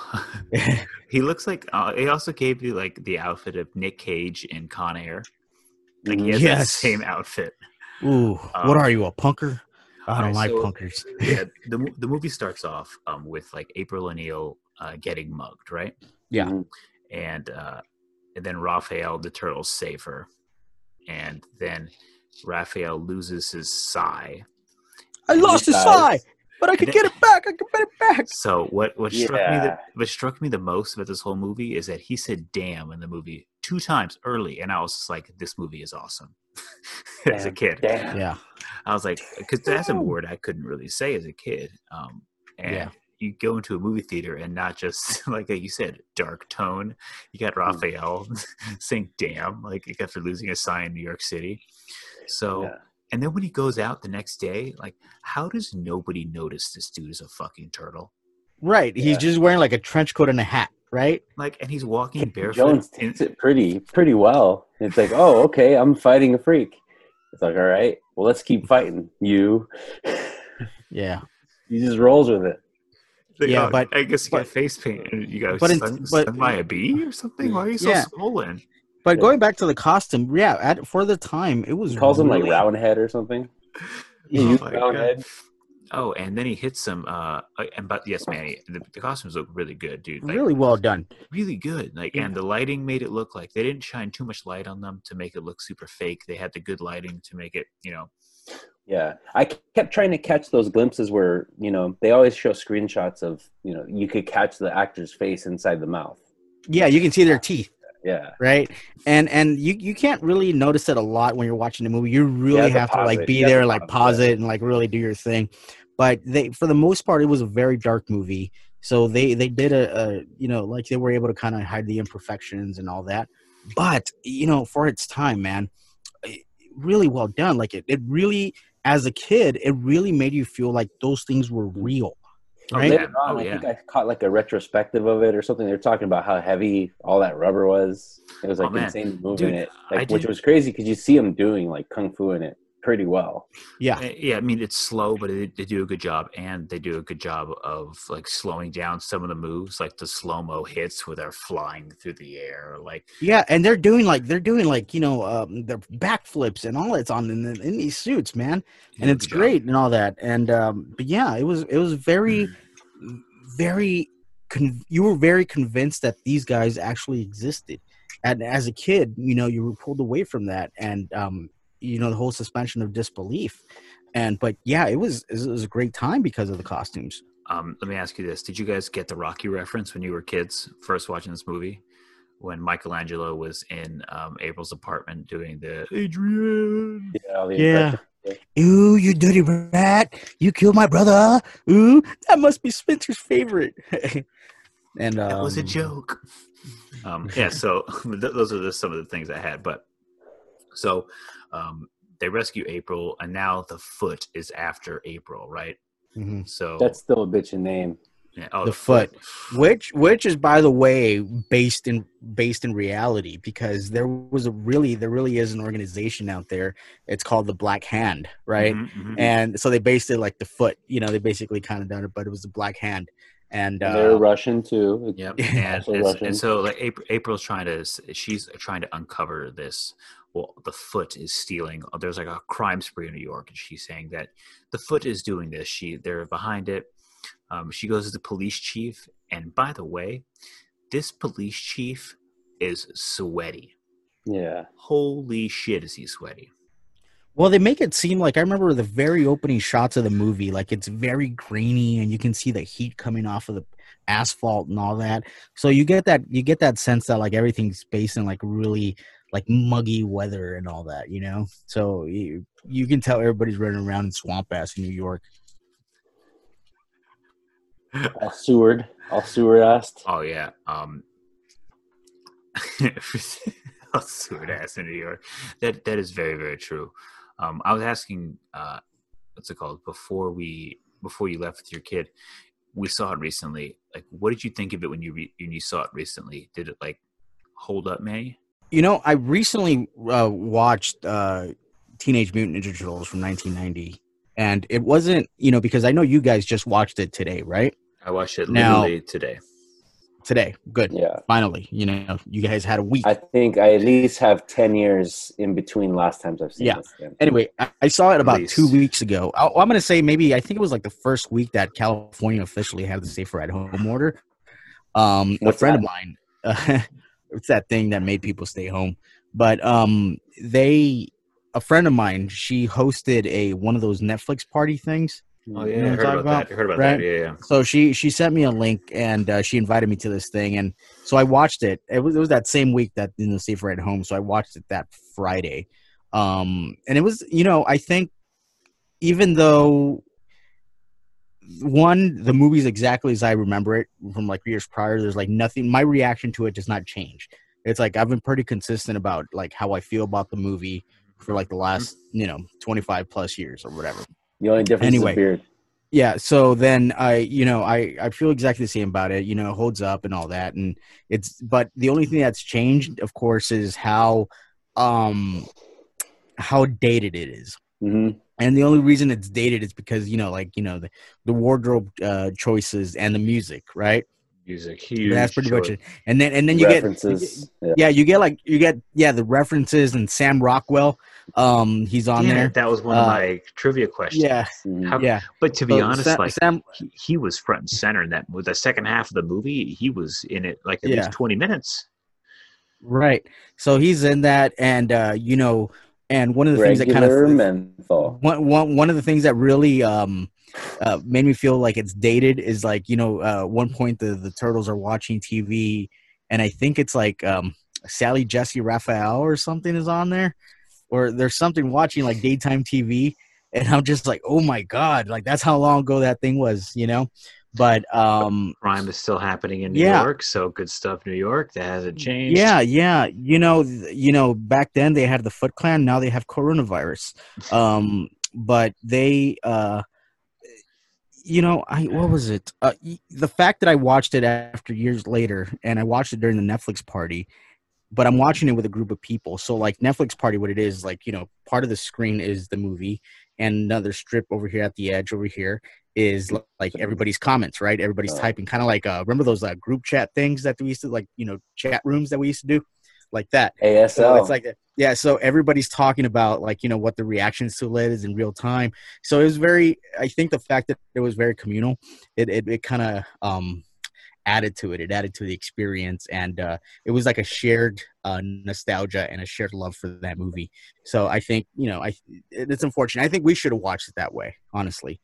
S2: he looks like uh, he also gave you like the outfit of nick cage in con air like he has that same outfit
S1: Ooh,
S2: Um,
S1: what are you, a punker? I don't
S2: alright,
S1: like
S2: so-
S1: punkers.
S2: yeah, the the movie starts off um, with like April O'Neil uh, getting mugged, right?
S1: Yeah.
S3: Mhm.
S2: And uh, and then Raphael the turtle save her, and then Raphael loses his sai.
S1: I lost his
S3: Guys.
S1: sai, but I could
S2: And
S1: get it back. I could get it back.
S2: So what what struck me
S3: Yeah.
S2: that what struck me the most about this whole movie is that he said "damn" in the movie two times early, and I was just like, "This movie is awesome." as a kid,
S3: Damn.
S1: Yeah.
S2: I was like, because that's a word I couldn't really say as a kid. Um, and
S1: Yeah.
S2: You go into a movie theater and not just like you said, dark tone. You got
S3: Hmm.
S2: Raphael saying "damn" like after losing a sign in New York City. So,
S3: Yeah.
S2: and then when he goes out the next day, like, how does nobody notice this dude is a fucking turtle?
S1: Right. He's just wearing like a trench coat and a hat, right?
S2: Like, and he's walking barefoot.
S3: Jones
S2: in-
S3: takes it pretty pretty well. It's like, oh, okay, I'm fighting a freak. It's like, all right, well, let's keep fighting. You,
S1: Yeah.
S3: he just rolls with it.
S2: like,
S1: Yeah,
S2: oh,
S1: but-
S2: I guess you
S1: but-
S2: got face paint. and You got
S1: but in-
S2: stung,
S1: but-
S2: stung by a bee or something. Why are you so
S1: Yeah.
S2: swollen?
S1: But
S3: Yeah.
S1: going back to the costume, yeah, at, for the time, it was
S3: He calls him like
S1: really-
S3: Roundhead or something. He
S2: Oh
S3: used
S2: my
S3: Roundhead.
S2: Oh, and then he hits some. Uh, uh, and but yes, Manny, the, the costumes look really good, dude. Like,
S1: really well done.
S2: really good. Like, and the lighting made it look like they didn't shine too much light on them to make it look super fake. They had the good lighting to make it, you know.
S3: Yeah, I kept trying to catch those glimpses where you know they always show screenshots of you know you could catch the actor's face inside the mouth.
S1: Yeah, you can see their teeth.
S3: Yeah.
S1: right? And and you you can't really notice it a lot when you're watching the movie. You really
S3: have to
S1: like
S3: it.
S1: be there, like
S3: pause it.
S1: it and like really do your thing. But they, for the most part, it was a very dark movie. So they they did a, a you know like they were able to kind of hide the imperfections and all that. But you know, for its time, man, eh, really well done. Like it, it really, as a kid, it really made you feel like those things were real.
S2: Oh,
S1: Right?
S2: Oh, yeah.
S3: Later on,
S2: Oh,
S3: I
S2: yeah.
S3: think I caught like a retrospective of it or something. They're talking about how heavy all that rubber was. It was
S2: Oh,
S3: like
S2: man.
S3: insane moving
S2: Dude,
S3: it, like, which was crazy because you see them doing like kung fu in it pretty well.
S1: Yeah,
S2: Uh, Yeah, I mean it's slow, but it, they do a good job, and they do a good job of like slowing down some of the moves, like the slow mo hits where they're flying through the air. Like,
S1: Yeah, and they're doing like they're doing like you know um, their backflips and all that's on in, in these suits, man, and it's
S2: good job.
S1: great and all that. And um, but yeah, it was it was very,
S2: Mm.
S1: very. Con- you were very convinced that these guys actually existed, and as a kid, you know, you were pulled away from that, and um, you know, the whole suspension of disbelief. And but yeah, it was it was a great time because of the costumes.
S2: Um, let me ask you this: Did you guys get the Rocky reference when you were kids, first watching this movie? When Michelangelo was in um, April's apartment doing the Adrian.
S3: Yeah, the
S1: Yeah.
S3: impressions.
S1: Ooh, you dirty rat! You killed my brother. Ooh, that must be Spencer's favorite. and um,
S2: That was a joke. Um, yeah, so th- those are just some of the things I had. But so um, they rescue April, and now the foot is after April, right?
S1: mhm.
S2: So
S3: That's still a bitchin' name.
S2: yeah, oh,
S1: The Foot. which which is by the way based in based in reality because there was a really there really is an organization out there. It's called the Black Hand, right?
S2: Mhm, mhm.
S1: And so they based it like the foot. You know, they basically kind of done it, but it was the Black Hand. And
S3: And they're
S1: uh,
S3: Russian too.
S2: Yep.
S1: Yeah.
S2: And, and,
S3: Russian.
S2: and so like April, April's trying to she's trying to uncover this. Well, the foot is stealing. There's like a crime spree in New York, and she's saying that the foot is doing this. She they're behind it. Um, she goes to the police chief, and by the way, this police chief is sweaty.
S3: Yeah.
S2: Holy shit, is he sweaty?
S1: Well, they make it seem like I remember the very opening shots of the movie, like it's very grainy and you can see the heat coming off of the asphalt and all that. So you get that you get that sense that like everything's based in like really like muggy weather and all that, you know. So you you can tell everybody's running around in swamp ass in New York.
S3: All Seward. All Seward asked.
S2: Oh yeah. Um all Seward ass in New York. That that is very, very true. Um I was asking uh what's it called before we before you left with your kid. We saw it recently. Like what did you think of it when you re- when you saw it recently? Did it like hold up, May?
S1: You know, I recently uh, watched uh, Teenage Mutant Ninja Turtles from 1990, and it wasn't you know because I know you guys just watched it today, right?
S2: I watched it
S1: Now-
S2: literally today.
S1: Today, good.
S3: Yeah.
S1: Finally, you know, you guys had a week.
S3: I think I at least have 10 years in between last times I've seen
S1: Yeah.
S3: this thing.
S1: anyway, I, I saw it about two weeks ago. I, I'm going to say maybe I think it was like the first week that California officially had the safer at home order. Um,
S3: What's
S1: a friend
S3: that?
S1: of mine, uh, it's that thing that made people stay home. But um, they, a friend of mine, she hosted a one of those Netflix party things.
S2: Oh
S1: You
S2: yeah,
S1: know
S2: I heard
S1: I'm
S2: about, that. I heard about
S1: right?
S2: that. Yeah, yeah.
S1: So she she sent me a link and uh, she invited me to this thing, and so I watched it. It was it was that same week that in the safer at home, so I watched it that Friday. Um, and it was you know I think even though one the movie's exactly as I remember it from like years prior, there's like nothing. My reaction to it does not change. It's like I've been pretty consistent about like how I feel about the movie for like the last you know 25 plus years or whatever.
S3: The only difference
S1: Anyway. Yeah, so then I, you know, I I feel exactly the same about it. You know, it holds up and all that, and it's. But the only thing that's changed, of course, is how, um, how dated it is.
S3: Hmm
S1: And the only reason it's dated is because you know, like you know, the the wardrobe uh, choices and the music, right?
S2: Music, huge.
S1: That's pretty much it. And then and then you get
S3: References. yeah.
S1: yeah, you get like you get yeah the references and Sam Rockwell, um, he's on
S2: Yeah,
S1: there.
S2: that was one of
S1: Uh,
S2: my trivia questions.
S1: Yeah,
S3: Mhm.
S2: How-
S1: yeah.
S2: But to be
S1: So
S2: honest,
S1: Sam,
S2: like
S1: Sam
S2: he, he was front and center in that with the second half of the movie. He was in it like at
S1: Yeah.
S2: least twenty minutes.
S1: Right. So he's in that, and uh, you know, and one of the things that kind
S3: Regular
S1: of
S3: menthol.
S1: one, one one of the things that really um uh, made me feel like it's dated is like you know uh, one point the the turtles are watching TV, and I think it's like um Sally Jessy Raphael or something is on there, or there's something watching like daytime TV, and I'm just like, oh my god, like that's how long ago that thing was, you know. But um,
S2: crime is still happening in New
S1: Yeah.
S2: York, so good stuff, New York. That hasn't changed.
S1: yeah, yeah, you know, you know, back then they had the Foot Clan, now they have coronavirus. Um, but they, uh, you know, I what was it? Uh, the fact that I watched it after years later, and I watched it during the Netflix party, but I'm watching it with a group of people. So like Netflix party, what it is like, you know, part of the screen is the movie, and another strip over here at the edge over here is like everybody's comments, right? Everybody's
S3: Oh.
S1: typing, kind of like uh, remember those uh, group chat things that we used to like, you know, chat rooms that we used to do, like that.
S3: ASL.
S1: So it's like yeah, so everybody's talking about like you know what the reactions to it is in real time. So it was very. I think the fact that it was very communal, it it, it kind of um added to it. It added to the experience, and uh, it was like a shared uh, nostalgia and a shared love for that movie. So I think you know I it's unfortunate. I think we should have watched it that way, honestly.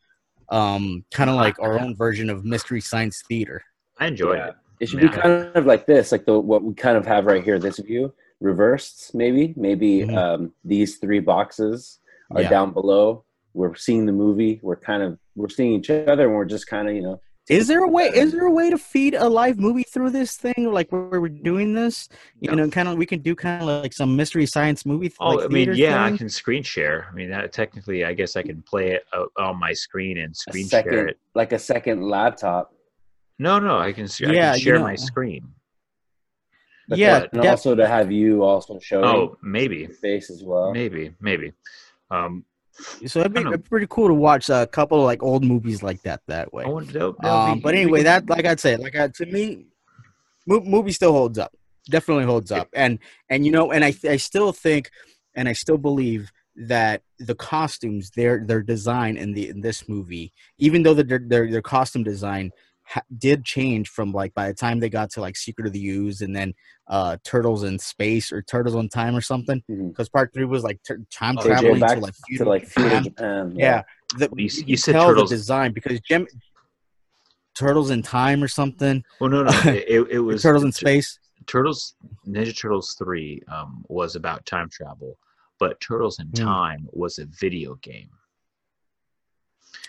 S1: Um, kind of like our own version of mystery science theater.
S2: I enjoy
S3: Yeah.
S2: it.
S3: It should
S2: Yeah.
S3: be kind of like this, like the what we kind of have right here. This view reversed, maybe. Maybe
S1: Mhm.
S3: um, these three boxes are
S1: Yeah.
S3: down below. We're seeing the movie. We're kind of we're seeing each other, and we're just kind of you know.
S1: Is there a way? Is there a way to feed a live movie through this thing, like where we're doing this? You
S2: No.
S1: know, kind of we can do kind of like some mystery science movie. th-
S2: Oh,
S1: like
S2: I mean,
S1: theater
S2: yeah, I can screen share. I mean, that, technically, I guess I can play it uh, on my screen and
S3: a
S2: screen share it.
S3: like a second laptop.
S2: No, no, I can, s- I
S1: Yeah,
S2: can
S1: you
S2: share
S1: know.
S2: my screen.
S3: But
S1: Yeah,
S3: then- and
S1: def-
S3: also to have you also show.
S2: Oh, maybe,
S3: your face as well.
S2: maybe, maybe. Um,
S1: So it'd be,
S2: I don't know.
S1: it'd be pretty cool to watch a couple of like old movies like that that way.
S2: I wonder, that'll- that'll
S1: Um,
S2: be-
S1: but anyway, that like I'd say, like I, to me, mo- movie still holds up. Definitely holds up, and and you know, and I I still think, and I still believe that the costumes, their their design in the in this movie, even though the, their their costume design ha- did change from like by the time they got to like Secret of the Ooze and then uh Turtles in Space or Turtles on Time or something, because part three was like t- time
S2: Oh,
S1: traveling
S3: back
S1: to like
S3: to like feudal
S1: Japan.
S3: Japan.
S1: Yeah, the,
S2: You
S1: you,
S2: you said
S1: tell
S2: Turtles-
S1: the design because Jim Turtles in Time or something.
S2: Well, no, no, it, it- it was
S1: Turtles in Space.
S2: Turtles Ninja Turtles three um, was about time travel, but Turtles in
S1: Hmm.
S2: Time was a video game.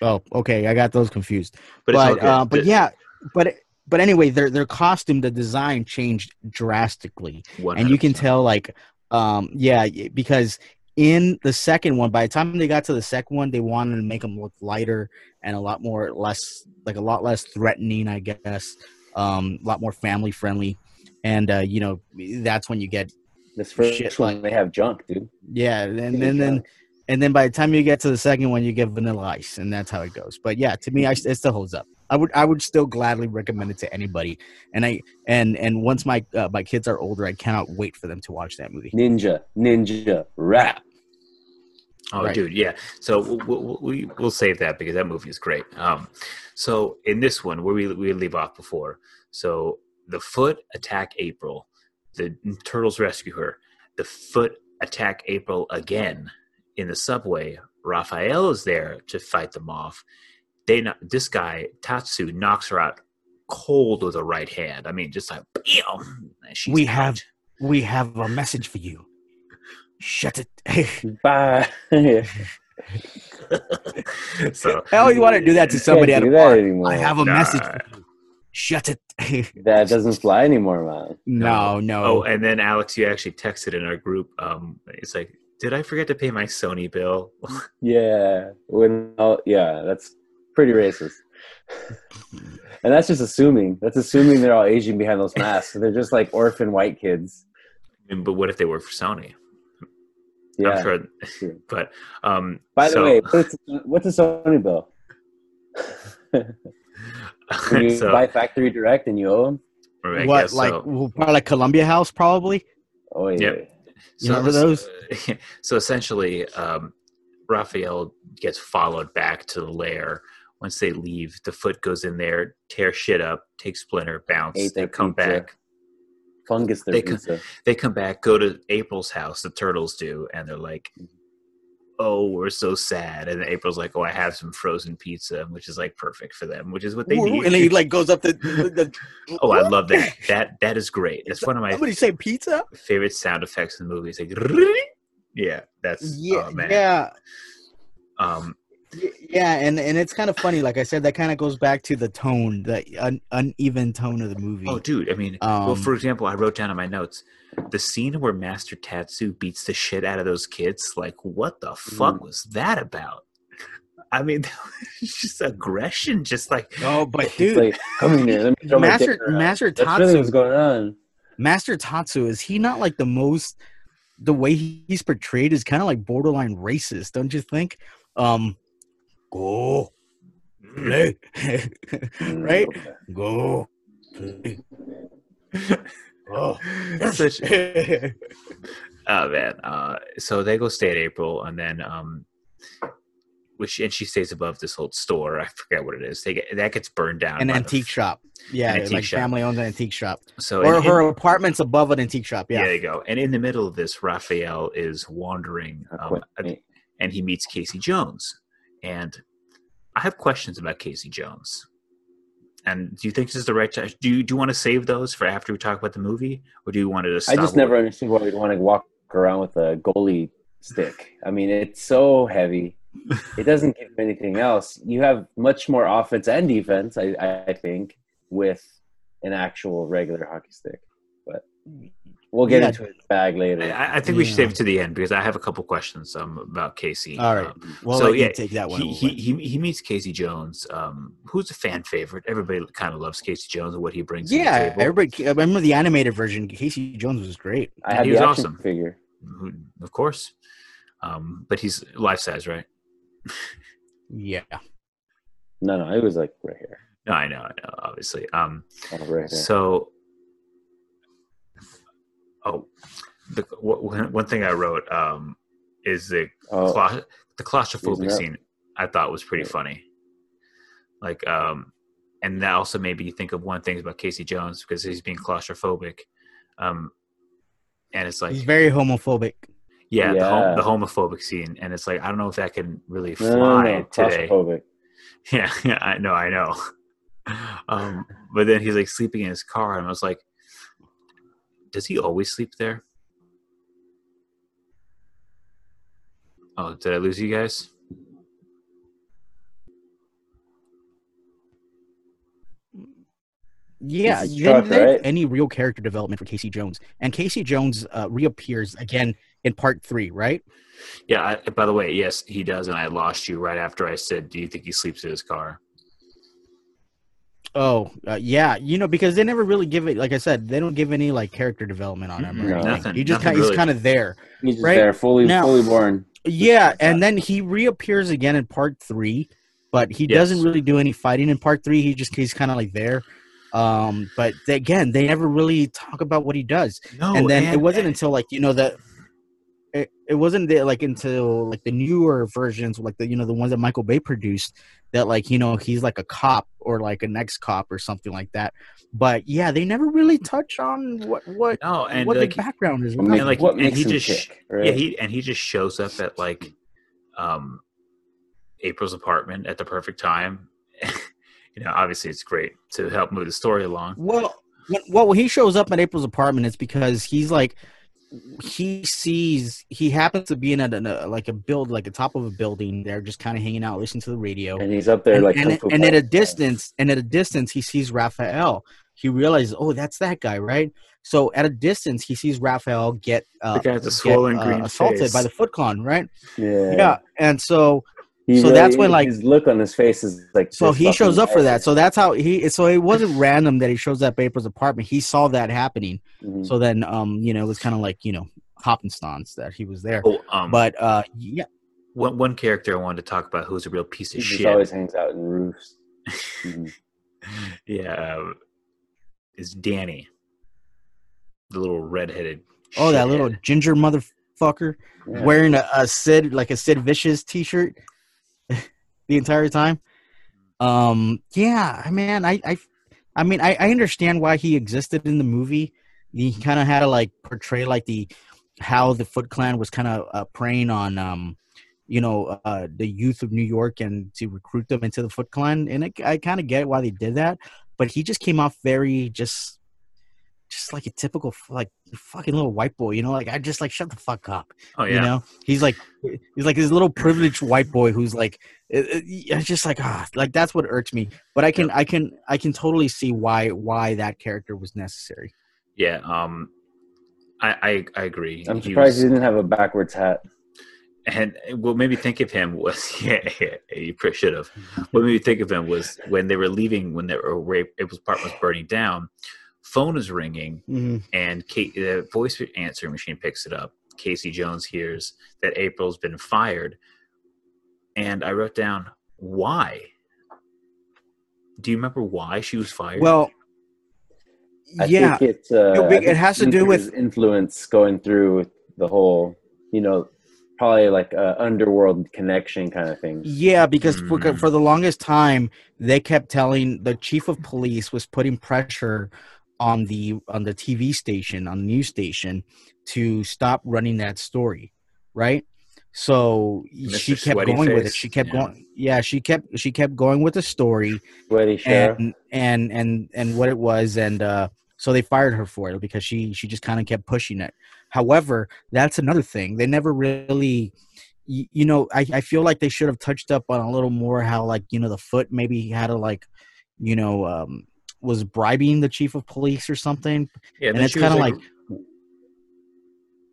S1: Oh, okay, I got those confused.
S2: But,
S1: But
S2: good.
S1: uh, but yeah, but but anyway, their their costume, the design changed drastically, and you can tell like um yeah because in the second one by the time they got to the second one they wanted to make them look lighter and a lot more less like a lot less threatening i guess um a lot more family friendly and uh you know that's when you get
S3: This first
S1: Shit,
S3: one,
S1: like-
S3: they have junk, dude.
S1: yeah and then
S3: Dude,
S1: then then
S3: junk.
S1: And then by the time you get to the second one you get vanilla ice and that's how it goes but yeah to me I, it still holds up i would i would still gladly recommend it to anybody and i and and once my uh, my kids are older i cannot wait for them to watch that movie
S3: Ninja, ninja, rap.
S2: Oh,
S1: Right.
S2: dude, yeah. So we'll, we we'll save that because that movie is great. Um, so in this one, where we we leave off before, so the foot attack April, the turtles rescue her. The foot attack April again in the subway. Raphael is there to fight them off. They kno- this guy Tatsu knocks her out cold with a right hand. I mean, just like bam, she's
S1: We
S2: out.
S1: have- we have a message for you shut it
S3: Bye.
S2: so
S1: I always want to do that to somebody at a bar.
S3: anymore.
S1: I have a
S2: Nah.
S1: message for you. Shut it.
S3: that doesn't fly anymore, man.
S1: no, no.
S2: Oh, and then Alex, you actually texted in our group. Um, it's like, did I forget to pay my Sony bill?
S3: Yeah, when oh, yeah, that's pretty racist. and that's just assuming. That's assuming they're all Asian behind those masks. They're just like orphan white kids.
S2: but what if they work for Sony?
S3: Yeah.
S2: I'm sure. But um,
S3: By the
S2: so-
S3: way, what's, what's a Sony bill? You
S2: so,
S3: buy factory direct and you owe them?
S2: I
S1: what,
S2: guess
S1: like,
S2: so.
S1: well, probably like Columbia House, probably?
S3: Oh yeah.
S2: Yep.
S1: You remember
S2: so,
S1: those?
S2: So essentially, um, Raphael gets followed back to the lair. Once they leave, the foot goes in there, tear shit up, take Splinter, bounce.
S3: Ate
S2: They come
S3: pizza.
S2: back.
S3: Fungus their
S2: They could-
S3: pizza.
S2: They come back, go to April's house. The turtles do, and they're like, "Oh, we're so sad," and April's like, "Oh, I have some frozen pizza," which is like perfect for them, which is what they
S1: Ooh,
S2: need.
S1: and he like goes up the. the, the
S2: oh, I love that. That that is great. That's one of my
S1: Somebody say pizza?
S2: favorite sound effects in the movie. It's like, yeah, that's
S1: Yeah,
S2: oh, man.
S1: yeah,
S2: Um,
S1: yeah, and and it's kind of funny. Like I said, that kind of goes back to the tone, the un, uneven tone of the movie.
S2: oh, dude. I mean, well,
S1: Um,
S2: for example, I wrote down in my notes the scene where Master Tatsu beats the shit out of those kids. Like, what the fuck
S3: Mm.
S2: was that about? I mean, it's just aggression, just like
S1: Oh, but
S3: It's
S1: dude,
S3: like, come here, let me throw my
S1: Master
S3: dick.
S1: Master
S3: That's really
S1: Tatsu,
S3: what's going on.
S1: Master Tatsu is he not like the most? The way he's portrayed is kind of like borderline racist, don't you think? Um, go play, right?
S3: okay.
S1: Go play. Oh,
S2: Such- Oh man. Uh, so they go stay at April, and then um, which and she stays above this old store. I forget what it is. They get that gets burned down.
S1: an
S2: by the-
S1: antique shop. Yeah,
S2: An antique
S1: like
S2: shop.
S1: family owns an antique shop,
S2: So
S1: or
S2: in-
S1: her
S2: in-
S1: apartment's above an antique shop.
S2: yeah.
S1: Yeah,
S2: there you go. And in the middle of this, Raphael is wandering, um, and he meets Casey Jones. And I have questions about Casey Jones. And do you think this is the right time? Do you do you want to save those for after we talk about the movie, or do you want to just?
S3: I just never understood why we'd want to walk around with a goalie stick. I mean, it's so heavy. It doesn't give you anything else. You have much more offense and defense, I, I think, with an actual regular hockey stick. But we'll get
S1: Yeah.
S3: into it bag later.
S2: I, I think we should save it to the end because I have a couple questions um, about Casey.
S1: All right.
S2: Um,
S1: Well,
S2: so yeah,
S1: take that one.
S2: he, he he he meets Casey Jones, um, who's a fan favorite. Everybody kind of loves Casey Jones and what he brings. to the
S1: yeah,
S2: table.
S1: everybody. I remember the animated version. Casey Jones was great.
S3: I have
S2: he was awesome.
S3: figure.
S2: Of course. Um, but he's life size, right?
S1: Yeah.
S3: No, no, it was like right here.
S2: No, I know, I know, obviously. Um,
S3: Oh, right
S2: so, oh, the one one thing I wrote um, is the
S3: Oh,
S2: clau- the claustrophobic
S3: that.
S2: scene I thought was pretty
S3: Yeah.
S2: funny. Like, um, and that also made me think of one thing about Casey Jones because he's being claustrophobic. Um, and it's like,
S1: He's very homophobic.
S2: yeah, The, hom- the homophobic scene, and it's like I don't know if that can really fly
S3: no, no, no,
S2: today.
S3: claustrophobic.
S2: Yeah, yeah, I know, I know. Um, but then he's like sleeping in his car, and I was like, does he always sleep there? Oh, did I lose you guys?
S1: Yeah,
S3: This is
S1: they didn't
S3: right?
S1: any real character development for Casey Jones, and Casey Jones uh, reappears again in part three, right?
S2: Yeah. I, by the way, yes, he does, and I lost you right after I said, "Do you think he sleeps in his car?"
S1: Oh, uh, yeah, you know because they never really give it. Like I said, they don't give any like character development on him. Or
S2: Mm-mm,
S3: No.
S1: anything.
S2: nothing,
S1: He just
S2: nothing
S1: kind, he's
S2: really.
S1: kind of there.
S3: He's just
S1: Right?
S3: there, fully,
S1: Now-
S3: fully born.
S1: Yeah, and then he reappears again in part three, but he
S2: Yes.
S1: doesn't really do any fighting in part three. He just he's kind of like there. Um, but they- again, they never really talk about what he does.
S2: No,
S1: and then it wasn't
S2: and-
S1: until like you know that it, it wasn't the, like until like the newer versions, like the you know the ones that Michael Bay produced, that like you know he's like a cop or like an ex cop or something like that. But yeah, they never really touch on what what
S2: no, and
S1: what
S2: like,
S1: the background is.
S3: What,
S2: and, like,
S3: what
S2: and
S3: makes
S2: he
S3: him
S2: just-
S3: tick, right?
S2: yeah, he and he just shows up at like um April's apartment at the perfect time. you know, obviously it's great to help move the story along.
S1: Well, when, well, when he shows up at April's apartment, it's because he's like, he sees he happens to be in a, a like a build like the top of a building. They're just kind of hanging out, listening to the radio,
S3: and he's up there
S1: and,
S3: like
S1: and,
S3: Kung
S1: and at a distance, and at a distance, he sees Raphael. He realizes, oh, that's that guy, right? So at a distance, he sees Raphael get uh,
S2: The guy with the
S1: get,
S2: swollen
S1: uh,
S2: green
S1: assaulted
S2: face.
S1: by the Foot Clan, right?
S3: Yeah,
S1: Yeah, and so
S3: He
S1: So that's when, like-
S3: his look on his face is like.
S1: So he shows up for that. So that's how he. So it wasn't random that he shows up at April's apartment. He saw that happening.
S3: Mhm.
S1: So then, um, you know, it was kind of like you know, happenstance that he was there.
S2: Oh, um,
S1: But uh, yeah,
S2: one one character I wanted to talk about who's a real piece of
S3: just
S2: shit.
S3: always hangs out in roofs. Mhm.
S2: yeah, uh, is Danny, the little redheaded.
S1: oh, that little ginger motherfucker
S3: Yeah.
S1: wearing a, a Sid like a Sid Vicious T-shirt the entire time. Um, yeah, man, I, I, I mean, I, I understand why he existed in the movie. He kind of had to like portray like the how the Foot Clan was kind of uh, preying on um you know uh, the youth of New York and to recruit them into the Foot Clan. And I kind of get why they did that, but he just came off very just just like a typical like fucking little white boy, you know. Like I just like shut the fuck up,
S2: Oh yeah.
S1: you know. He's like he's like this little privileged white boy who's like it, it- it's just like ah like that's what irks me. But I can I can I can totally see why why that character was necessary.
S2: Yeah. Um, I I, I agree.
S3: I'm
S2: He
S3: surprised
S2: was-
S3: he didn't have a backwards hat.
S2: and what made me think of him was yeah, yeah you pretty should have. What made me think of him was when they were leaving, when they were April's apartment was burning down. Phone is ringing,
S1: Mhm.
S2: and Kate, the voice answering machine picks it up. Casey Jones hears that April's been fired, and I wrote down why. Do you remember why she was fired?
S1: Well,
S3: I
S1: yeah,
S3: think it's uh,
S1: It-
S3: I think
S1: it has to do with-
S3: influence going through the whole, you know, probably like a underworld connection kind of thing.
S1: Yeah, because for,
S2: Mm.
S1: for the longest time they kept telling the chief of police was putting pressure on the on the TV station on the news station to stop running that story, right? So
S2: Mr.
S1: she kept going with it. She kept
S2: yeah.
S1: going. Yeah, she kept she kept going with the story
S3: Sweaty
S1: and and and and what it was and uh so they fired her for it because she she just kind of kept pushing it however that's another thing they never really you, you know I, I feel like they should have touched up on a little more how like you know the foot maybe had to like you know um was bribing the chief of police or something
S2: yeah,
S1: and it's kind of like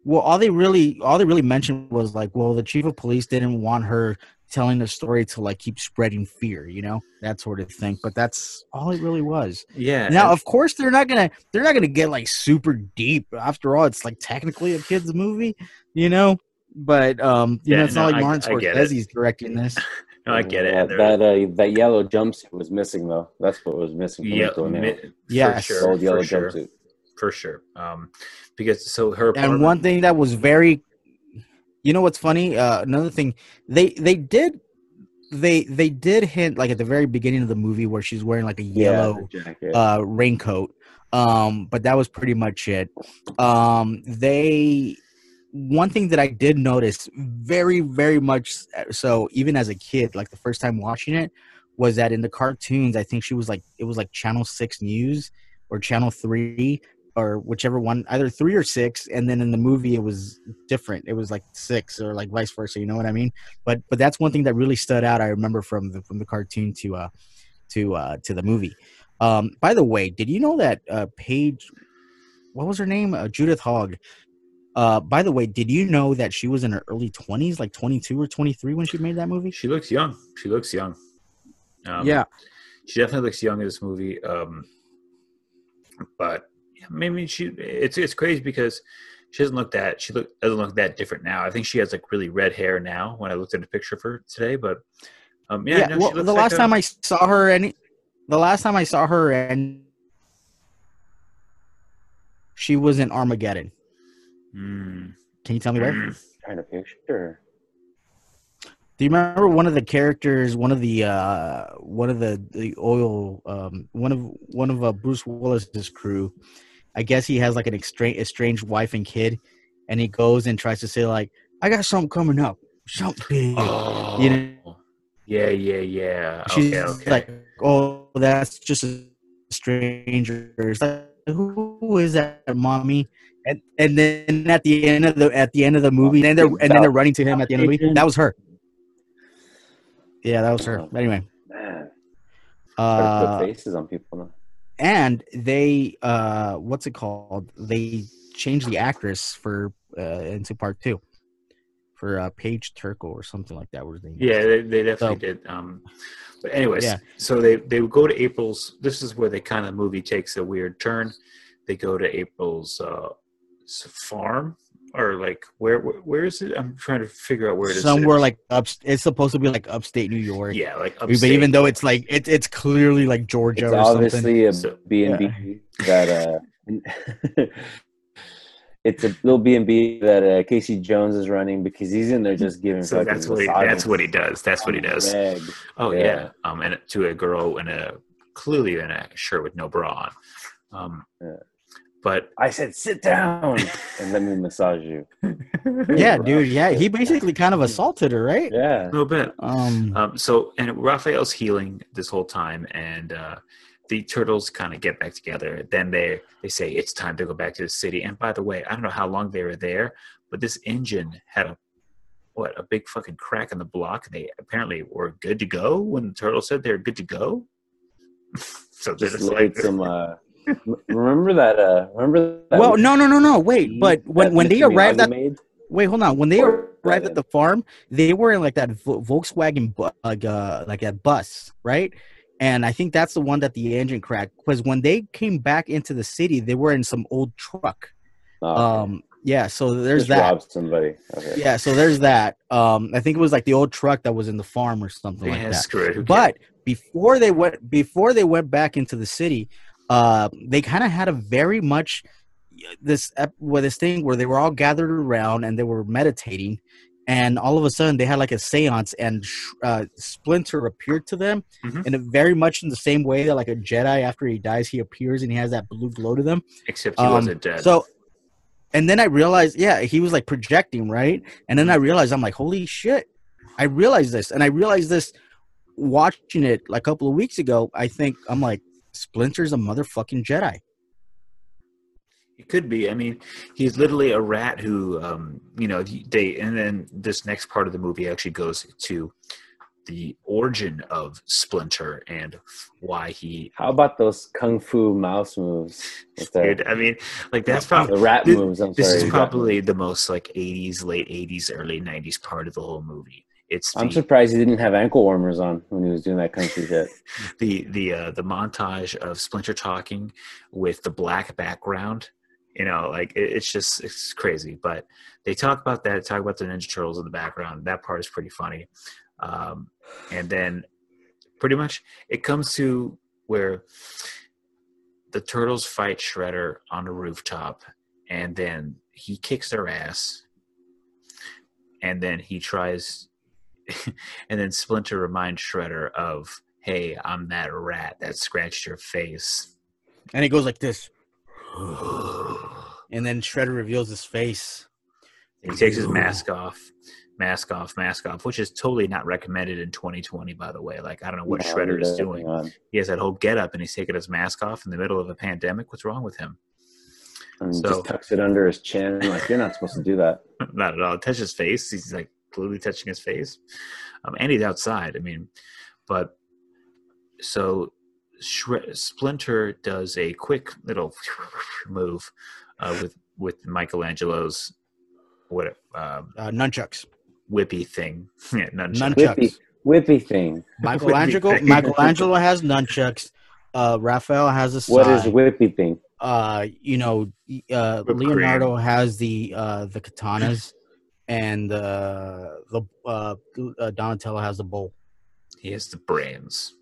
S1: well all they really all they really mentioned was like well the chief of police didn't want her telling the story to like keep spreading fear you know that sort of thing but that's all it really was
S2: yeah.
S1: now of course they're not gonna they're not gonna get like super deep after all it's like technically a kids movie you know but um you
S2: Yeah,
S1: know it's
S2: no,
S1: not like martin
S2: I get it.
S1: scorsese's directing this
S2: no, I get it.
S3: Yeah,
S2: and there-
S3: that uh, that yellow jumpsuit was missing though. That's what was missing from
S2: yeah, mi- for sure,
S3: Old yellow
S2: for sure,
S3: jumpsuit.
S2: for sure. Um, because so her
S1: and one thing that was very you know what's funny uh another thing they they did they they did hint like at the very beginning of the movie where she's wearing like a yellow
S3: the jacket.
S1: uh raincoat um but that was pretty much it um they one thing that i did notice very very much so even as a kid like the first time watching it was that in the cartoons i think she was like it was like channel 6 news or channel 3 or whichever one either 3 or 6 and then in the movie it was different it was like 6 or like vice versa you know what i mean but but that's one thing that really stood out i remember from the from the cartoon to uh to uh to the movie um, by the way, did you know that uh, Paige, what was her name? Uh, Judith Hoag. Uh, by the way, did you know that she was in her early twenties, like twenty two or twenty three, when she made that movie?
S2: she looks young. She looks young. Um,
S1: yeah,
S2: she definitely looks young in this movie. Um, but yeah, maybe she it's it's crazy because she doesn't look that she look doesn't look that different now. I think she has like really red hair now. When I looked at a picture of her today, but um, yeah,
S1: yeah.
S2: no,
S1: well, the
S2: like
S1: last
S2: a-
S1: time I saw her, and the last time I saw her, and she was in Armageddon.
S2: Mm,
S1: Can you tell me where?
S3: trying to picture.
S1: Do you remember one of the characters, one of the uh one of the the oil um one of one of uh, Bruce Willis's crew? I guess he has like an estranged, estranged wife and kid, and he goes and tries to say like, "I got something coming up, something.
S2: Oh,
S1: You know-
S2: yeah, yeah, yeah.
S1: She's
S2: Okay, okay.
S1: like, "Oh, that's just a stranger." It's like, who, who is that, mommy? And and then at the end of the at the end of the movie, and then they're and then they're running to him at the end of the movie. That was her. Yeah, that was her. Anyway,
S3: Man,
S1: uh,
S3: put faces on people now.
S1: and they uh what's it called they changed the actress for uh into part two for uh paige turco or something like that was the
S2: Yeah, they, they definitely
S1: So-
S2: did. Um, but anyways,
S1: Yeah.
S2: so they they go to April's. This is where the kind of movie takes a weird turn. They go to April's uh, s- farm or like where, where where is it? I'm trying to figure out where it is.
S1: somewhere like up it's supposed to be like upstate new york
S2: yeah, like
S1: but even though it's like it, it's clearly like georgia
S3: It's
S1: or something
S3: obviously a
S2: So-
S3: and B that uh, it's a little B and B that uh, Casey Jones is running because he's in there just giving.
S2: so that's what he, that's what he does. That's what he does.
S3: reg.
S2: Oh yeah.
S3: Yeah.
S2: Um, and to a girl in a clearly in a shirt with no bra on. Um,
S3: Yeah.
S2: But
S3: I said, sit down and let me massage you.
S1: Yeah, dude. Yeah, he basically kind of assaulted her, right?
S3: Yeah.
S2: a little bit.
S1: Um,
S2: Um, so and Raphael's healing this whole time, and uh, the turtles kind of get back together. Then they they say it's time to go back to the city. And by the way, I don't know how long they were there, but this engine had a what a big fucking crack in the block. They apparently were good to go when the turtle said they're good to go. so they're
S3: Just
S2: just like,
S3: some. Uh, m- remember that? Uh, remember that?
S1: well, no, no, no, no. Wait, but when
S3: that
S1: when they arrived
S3: Miyagi
S1: at
S3: made?
S1: wait, hold on. When they
S3: Or-
S1: arrived at the farm, they were in like that Volkswagen, bu- like uh, like that bus, right? And I think that's the one that the engine cracked. Because when they came back into the city, they were in some old truck.
S3: Oh,
S1: Um, yeah. So there's
S3: just
S1: that.
S3: somebody. Okay.
S1: Yeah. So there's that. Um, I think it was like the old truck that was in the farm or something
S2: yeah,
S1: like that.
S2: screw it.
S1: But before they went before they went back into the city, uh, they kind of had a very much this with this thing where they were all gathered around and they were meditating, and all of a sudden they had like a séance and sh- uh, Splinter appeared to them,
S2: Mhm.
S1: and very much in the same way that like a Jedi after he dies he appears and he has that blue glow to them.
S2: except he
S1: Um,
S2: wasn't dead.
S1: So, and then I realized, yeah, he was like projecting, right? And then I realized, I'm like, holy shit! I realized this, and I realized this watching it like a couple of weeks ago. I think I'm like, Splinter's a motherfucking Jedi.
S2: It could be. I mean, he's literally a rat who, um, you know, they. And then this next part of the movie actually goes to the origin of Splinter and why he.
S3: How about those kung fu mouse moves? With the,
S2: Dude, I mean, like that's probably the
S3: rat
S2: this-
S3: moves. I'm
S2: this
S3: sorry.
S2: is probably the most like '80s, late '80s, early '90s part of the whole movie. It's
S3: I'm
S2: the
S3: surprised he didn't have ankle warmers on when he was doing that country shit.
S2: the the uh, the montage of Splinter talking with the black background. You know, like it, it's just it's crazy. But they talk about that, talk about the Ninja Turtles in the background. That part is pretty funny. Um, and then, pretty much, it comes to where the turtles fight Shredder on a rooftop, and then he kicks their ass, and then he tries, and then Splinter reminds Shredder of, "Hey, I'm that rat that scratched your face."
S1: And he goes like this, and then Shredder reveals his face.
S2: He takes his mask off, mask off, mask off, which is totally not recommended in 2020, by the way. Like, I don't know what
S3: No,
S2: Shredder is doing.
S3: on.
S2: He has that whole get up and he's taking his mask off in the middle of a pandemic. What's wrong with him?
S3: And
S2: So-
S3: just tucks it under his chin. Like you're not supposed to do that.
S2: not at all. Touch his face. He's like clearly touching his face. Um, and he's outside. I mean, but so Shre- Splinter does a quick little move uh, with with Michelangelo's what um,
S1: Uh, nunchucks,
S2: whippy thing. yeah, nunchuck.
S1: nunchucks.
S3: Whippy, whippy thing.
S1: Michelangelo,
S2: thing.
S1: Michelangelo has nunchucks. Uh, Raphael has a
S3: What is whippy thing?
S1: uh you know uh
S2: Whipped
S1: leonardo has the uh the katanas and uh the uh, uh donatello has the bowl
S2: He has the brains.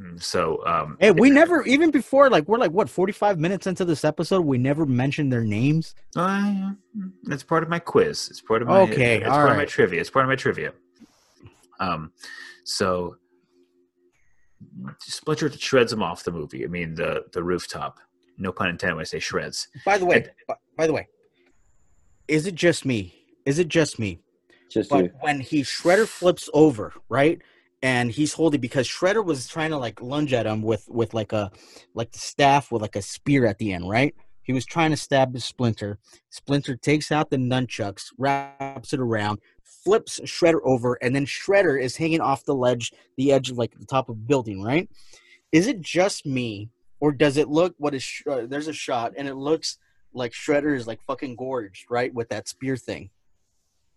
S2: Mm, So um,
S1: hey we never even before like we're like what 45 minutes into this episode we never mentioned their names
S2: Uh, that's part of my quiz. It's part of my
S1: Okay,
S2: It's part of my trivia. It's part of my trivia. Um, so Splinter shreds him off the movie. I mean the the rooftop. No pun intended when I say shreds.
S1: by the way by, by the way is it just me? Is it just me?
S3: Just
S1: but
S3: you.
S1: when he shredder flips over right? And he's holding because shredder was trying to like lunge at him with with like a like the staff with like a spear at the end right? He was trying to stab the splinter. Splinter takes out the nunchucks wraps it around flips shredder over and then shredder is hanging off the ledge the edge of like the top of a building right? Is it just me or does it look what is sh- uh, there's a shot and it looks like shredder is like fucking gorged right with that spear thing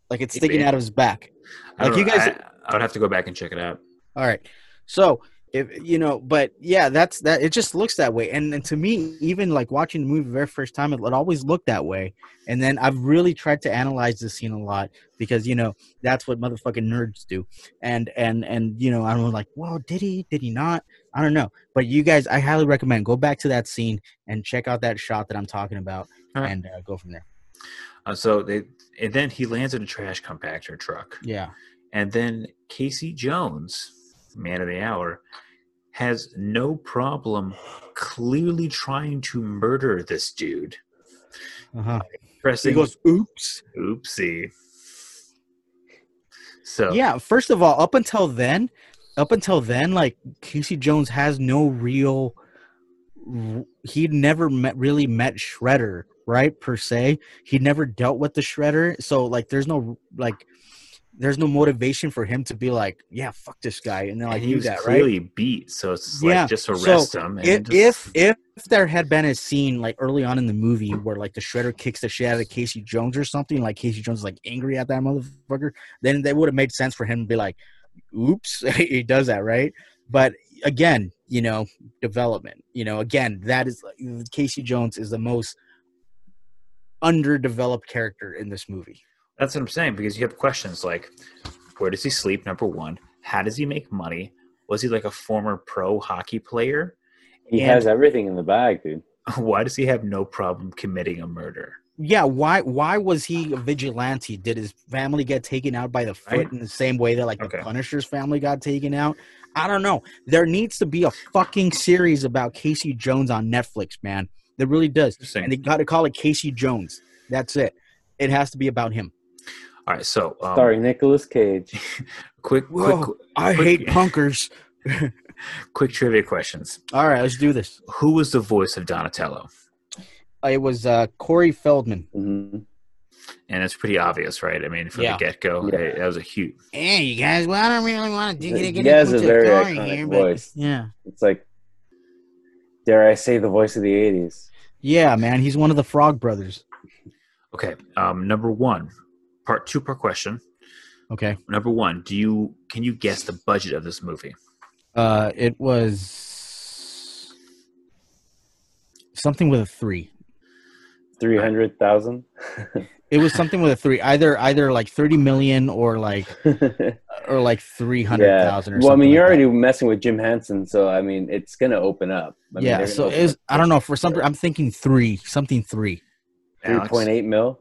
S1: like it's sticking out of his back Like, you guys-
S2: I, I would have to go back and check it out.
S1: All right. So if you know, but yeah, that's that. It just looks that way, and, and to me, even like watching the movie the very first time, it, it always looked that way. And then I've really tried to analyze the scene a lot because you know that's what motherfucking nerds do. And and and you know, I'm like, well, did he? Did he not? I don't know. But you guys, I highly recommend go back to that scene and check out that shot that I'm talking about,
S2: All right.
S1: and uh, go from there.
S2: Uh, so they and then he lands in a trash compactor truck.
S1: Yeah.
S2: And then Casey Jones, man of the hour, has no problem clearly trying to murder this dude.
S1: Uh-huh.
S2: Pressing
S1: He goes, "Oops."
S2: oopsie. So
S1: Yeah. First of all, up until then, up until then, like Casey Jones has no real. He'd never met really met Shredder, right? Per se, he never dealt with the Shredder, so like, there's no like, there's no motivation for him to be like, yeah, fuck this guy, and then like
S2: and he was
S1: that, right?
S2: clearly beat, so it's just
S1: Yeah,
S2: like just
S1: so
S2: arrest him. And
S1: if,
S2: just-
S1: if if there had been a scene like early on in the movie where like the shredder kicks the shit out of Casey Jones or something, like Casey Jones is like angry at that motherfucker, then they would have made sense for him to be like, "Oops, he does that, right?" But again, you know, development. You know, again, that is Casey Jones is the most underdeveloped character in this movie.
S2: That's what I'm saying because you have questions like, where does he sleep? Number one, how does he make money? Was he like a former pro hockey player?
S3: He
S1: And-
S3: has everything in the bag, dude.
S2: Why does he have no problem committing a murder?
S1: Yeah, why why was he a vigilante? Did his family get taken out by the foot
S2: Right.
S1: in the same way that like
S2: Okay.
S1: the Punisher's family got taken out? I don't know. There needs to be a fucking series about Casey Jones on Netflix, man. There really does.
S2: Interesting.
S1: And they got to call it Casey Jones. That's it. It has to be about him.
S2: All right, so um,
S3: Starring Nicolas Cage.
S2: quick,
S1: Whoa.
S2: quick,
S1: I
S2: Quick-
S1: hate punkers.
S2: quick trivia questions.
S1: All right, let's do this.
S2: Who was the voice of Donatello?
S1: It was uh, Corey Feldman.
S3: Mhm.
S2: And it's pretty obvious, right? I mean, from
S1: Yeah.
S2: the get go,
S3: Yeah.
S2: that was a huge.
S1: Hey, you guys. Well, I don't really want to
S3: He
S1: get,
S3: has a
S1: into
S3: very
S1: story
S3: iconic
S1: here, but yeah,
S3: It's like, dare I say, the voice of the '80s.
S1: yeah, man. He's one of the Frog Brothers.
S2: Okay, um, number one, part two per question.
S1: Okay.
S2: Number one, do you can you guess the budget of this movie?
S1: Uh, it was something with a three.
S3: Three hundred thousand.
S1: It was something with a three, either either like thirty million or like or like three hundred thousand.
S3: yeah.
S1: thousand. or
S3: Well, I mean, you're
S1: like that.
S3: already messing with Jim Henson, so I mean, it's gonna open up. I
S1: yeah.
S3: they're
S1: So
S3: gonna
S1: it was, I don't know for some. I'm thinking three, something three.
S3: Three point eight mil.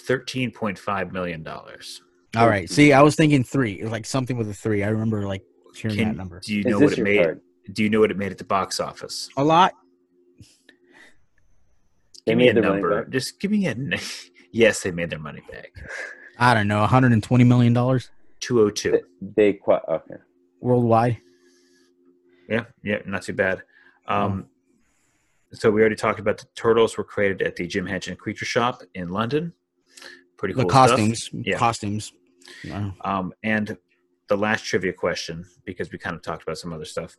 S2: Thirteen point five million dollars.
S1: All right. See, I was thinking three, It like something with a three. I remember like hearing that number.
S2: do you know what it made?
S3: card?
S2: Do you know what it made at the box office?
S1: A lot.
S3: They
S2: Give me a
S3: made their money
S2: number.
S3: back.
S2: Just give me a. yes, they made their money back.
S1: I don't know, 120 million dollars
S2: Two oh two.
S3: They quite okay.
S1: worldwide.
S2: Yeah, yeah, not too bad. Um, so we already talked about the turtles were created at the Jim Henson Creature Shop in London. Pretty
S1: The
S2: cool stuff.
S1: costumes,
S2: Yeah.
S1: costumes. Wow.
S2: Um, and the last trivia question, because we kind of talked about some other stuff.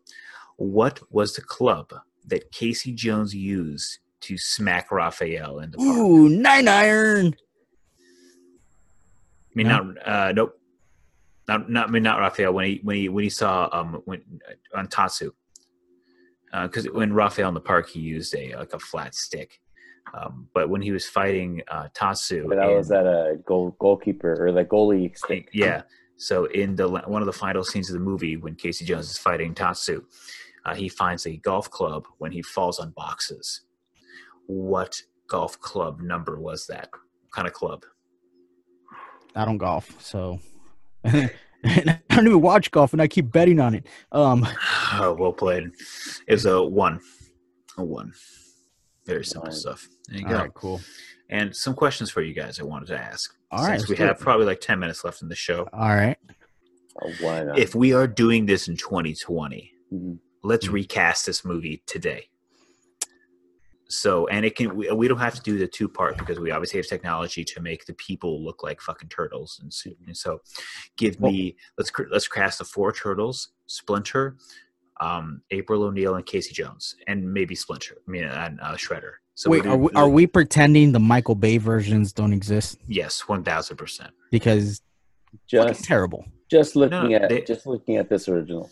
S2: What was the club that Casey Jones used to smack Raphael in the park?
S1: Ooh, nine iron.
S2: I mean,
S1: No?
S2: not uh, nope, not not I mean not Raphael when he when he when he saw um when on Tatsu, because when Raphael in the park he used a like a flat stick, um, but when he was fighting uh, Tatsu,
S3: But that
S2: in-
S3: was at a goal goalkeeper or the goalie stick.
S2: yeah. So in the one of the final scenes of the movie, when Casey Jones is fighting Tatsu, uh, he finds a golf club when he falls on boxes. What golf club number was that? What kind of club?
S1: I don't golf, so I don't even watch golf, and I keep betting on it. Um,
S2: Oh, well played. It was a one, a one. Very simple
S3: One.
S2: stuff. There you
S1: all
S2: go.
S1: right, cool.
S2: And some questions for you guys. I wanted to ask.
S1: All right,
S2: Since we
S1: let's
S2: have
S1: it.
S2: probably like ten minutes left in the show.
S1: All right.
S3: Oh, why not?
S2: If we are doing this in 2020,
S3: Mhm.
S2: let's
S1: Mhm.
S2: recast this movie today. So, and it can, we, we don't have to do the two part because we obviously have technology to make the people look like fucking turtles. And so, and so give
S1: Well-
S2: me, let's, let's cast the four turtles, Splinter, um, April O'Neil and Casey Jones, and maybe Splinter, I mean, and uh, Shredder. So
S1: Wait,
S2: we
S1: are we, are we pretending the Michael Bay versions don't exist
S2: Yes, 1000%.
S1: because
S3: just
S1: terrible?
S3: just looking
S2: No,
S3: at
S2: they-
S3: just looking at this original.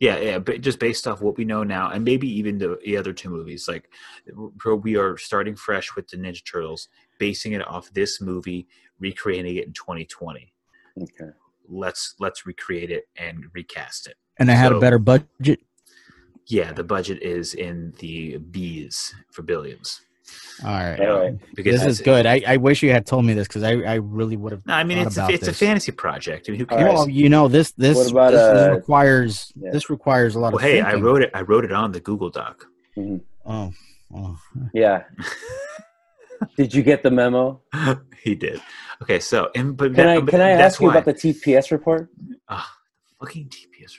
S2: Yeah, yeah, but just based off what we know now, and maybe even the, the other two movies, like we are starting fresh with the Ninja Turtles, basing it off this movie, recreating it in 2020.
S3: Okay.
S2: Let's let's recreate it and recast it.
S1: And I had
S2: So-
S1: a better budget.
S2: Yeah, the budget is in the B's for billions.
S1: All right.
S3: All right.
S2: Because
S1: This is good. I, I wish you had told me this because I, I really would have.
S2: No, I mean it's a,
S1: about
S2: it's a fantasy project. I mean, who cares?
S1: Well, you know this this,
S3: about,
S1: this
S3: uh,
S1: requires
S3: yeah.
S1: this requires a lot
S2: Well,
S1: of.
S2: hey, I wrote it. I wrote it on the Google Doc.
S1: Oh, oh.
S3: Yeah. Did you get the memo?
S2: he did. Okay, so and but
S3: Can I
S2: but
S3: can I
S2: that's
S3: ask you
S2: why-
S3: about the TPS report?
S2: Ah, fucking TPS.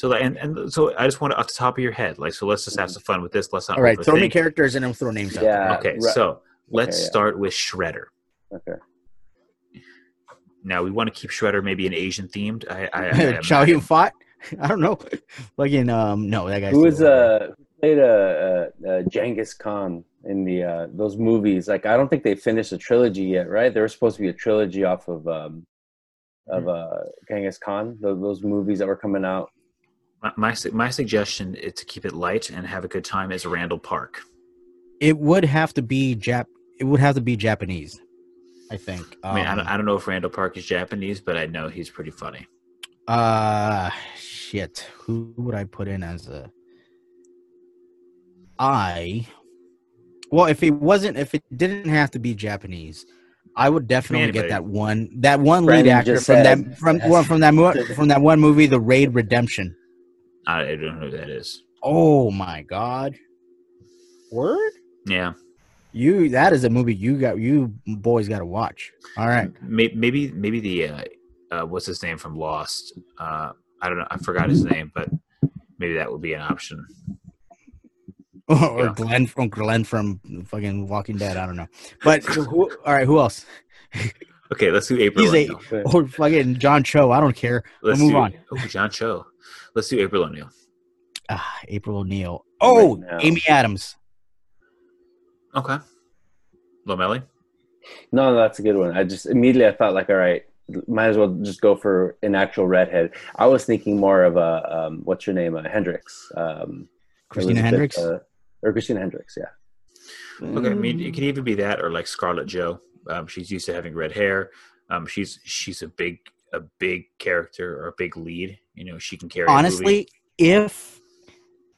S2: So like, and and so I just want to off the top of your head, like, so let's just have some fun with this. Let's not.
S1: All right, throw me characters and then throw names out.
S3: Yeah.
S2: Okay,
S3: right.
S2: so let's
S3: yeah.
S2: start with Shredder.
S3: Okay.
S2: Now we want to keep Shredder maybe an Asian themed. I, I, I
S1: there. Chow Yun Fat. I don't know. Fucking um, no, that guy's.
S3: Who was uh played uh, uh, uh Genghis Khan in the uh those movies? Like I don't think they finished a trilogy yet, right? There was supposed to be a trilogy off of um of uh Genghis Khan. Those, those movies that were coming out.
S2: My, my suggestion is to keep it light and have a good time is Randall Park.
S1: It would have to be Jap. It would have to be Japanese. I think.
S2: I mean, I,
S1: Um,
S2: don't, I don't know if Randall Park is Japanese, but I know he's pretty funny.
S1: Uh, shit. Who would I put in as a? I. Well, if it wasn't, if it didn't have to be Japanese, I would definitely
S2: anybody.
S1: get that one, that one
S3: Friend
S1: lead actor from
S3: said-
S1: that from well, from that mo- from that one movie, The Raid Redemption.
S2: I, don't know who that is.
S1: Oh my god! Word?
S2: Yeah,
S1: You that is a movie you got you boys got to watch. All right.
S2: Maybe maybe the uh, uh, what's his name from Lost? Uh, I don't know. I forgot his name, but maybe that would be an option.
S1: or
S2: Yeah.
S1: Glenn from Glenn from fucking Walking Dead. I don't know, but who, all right, who else?
S2: Okay, let's do April.
S1: He's a- Or fucking John Cho. I don't care.
S2: Let's
S1: move
S2: do,
S1: on.
S2: Oh, John Cho. Let's do April O'Neil.
S1: Ah, April O'Neil. Oh,
S3: now.
S1: Amy Adams.
S2: Okay. Lomelli.
S3: No, no, that's a good one. I just immediately I thought like, all right, might as well just go for an actual redhead. I was thinking more of a um, what's your name, uh, Hendricks, um,
S1: Christina
S3: Elizabeth,
S1: Hendricks.
S3: uh, or Christina Hendricks. Yeah.
S2: Okay, I mean
S1: Mm.
S2: it could even be that or like Scarlett Joe. Um, she's used to having red hair. Um, she's she's a big a big character or a big lead. You know, she can carry. a movie.
S1: honestly, if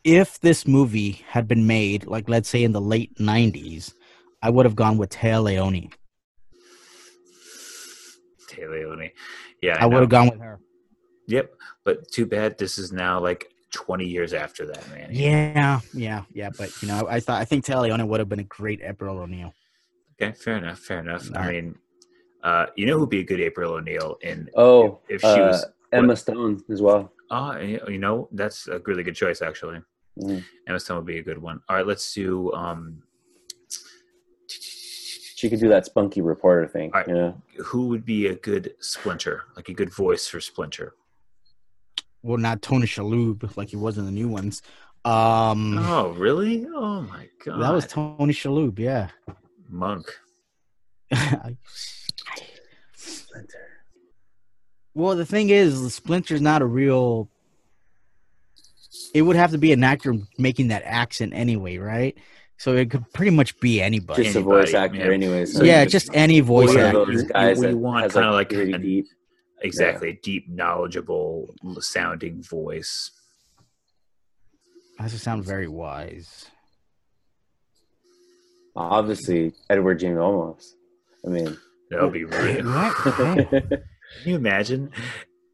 S1: if this movie had been made, like let's say in the late '90s, I would have gone with Téa Leoni.
S2: Taylor Leone. Yeah,
S1: I would have gone with her.
S2: Yep, but too bad this is now like 20 years after that, man.
S1: Yeah, yeah, yeah. But you know, I thought I think Téa Leoni would have been a great April O'Neil.
S2: Okay, fair enough. Fair enough.
S1: All
S2: I
S1: right.
S2: mean, uh, you know who'd be a good April O'Neil in
S3: Oh,
S2: if, if she
S3: uh,
S2: was
S3: Emma Stone as well.
S2: Ah, you know, that's a really good choice, actually.
S3: Mhm.
S2: Emma Stone would be a good one. All right, let's do. Um,
S3: She could do that spunky reporter thing.
S2: All right.
S3: Yeah.
S2: who would be a good Splinter, like a good voice for Splinter?
S1: Well, not Tony Shalhoub like he was in the new ones. Um,
S2: Oh, really? Oh my god,
S1: that was Tony Shalhoub. Yeah.
S2: Monk.
S3: Splinter.
S1: well, the thing is, the Splinter's not a real. It would have to be an actor making that accent anyway, right? So it could pretty much be anybody.
S3: Just a voice actor,
S2: yeah.
S3: anyways.
S2: So
S1: yeah,
S2: you-
S1: just any voice
S2: Well,
S1: actor.
S3: of those guys
S2: we want kinda like
S3: really
S2: an-
S3: deep.
S2: Exactly, a deep, knowledgeable sounding voice.
S1: That just sounds very wise.
S3: Obviously, Edward James Olmos. I mean,
S2: That would be really.
S1: Right?
S2: Can you imagine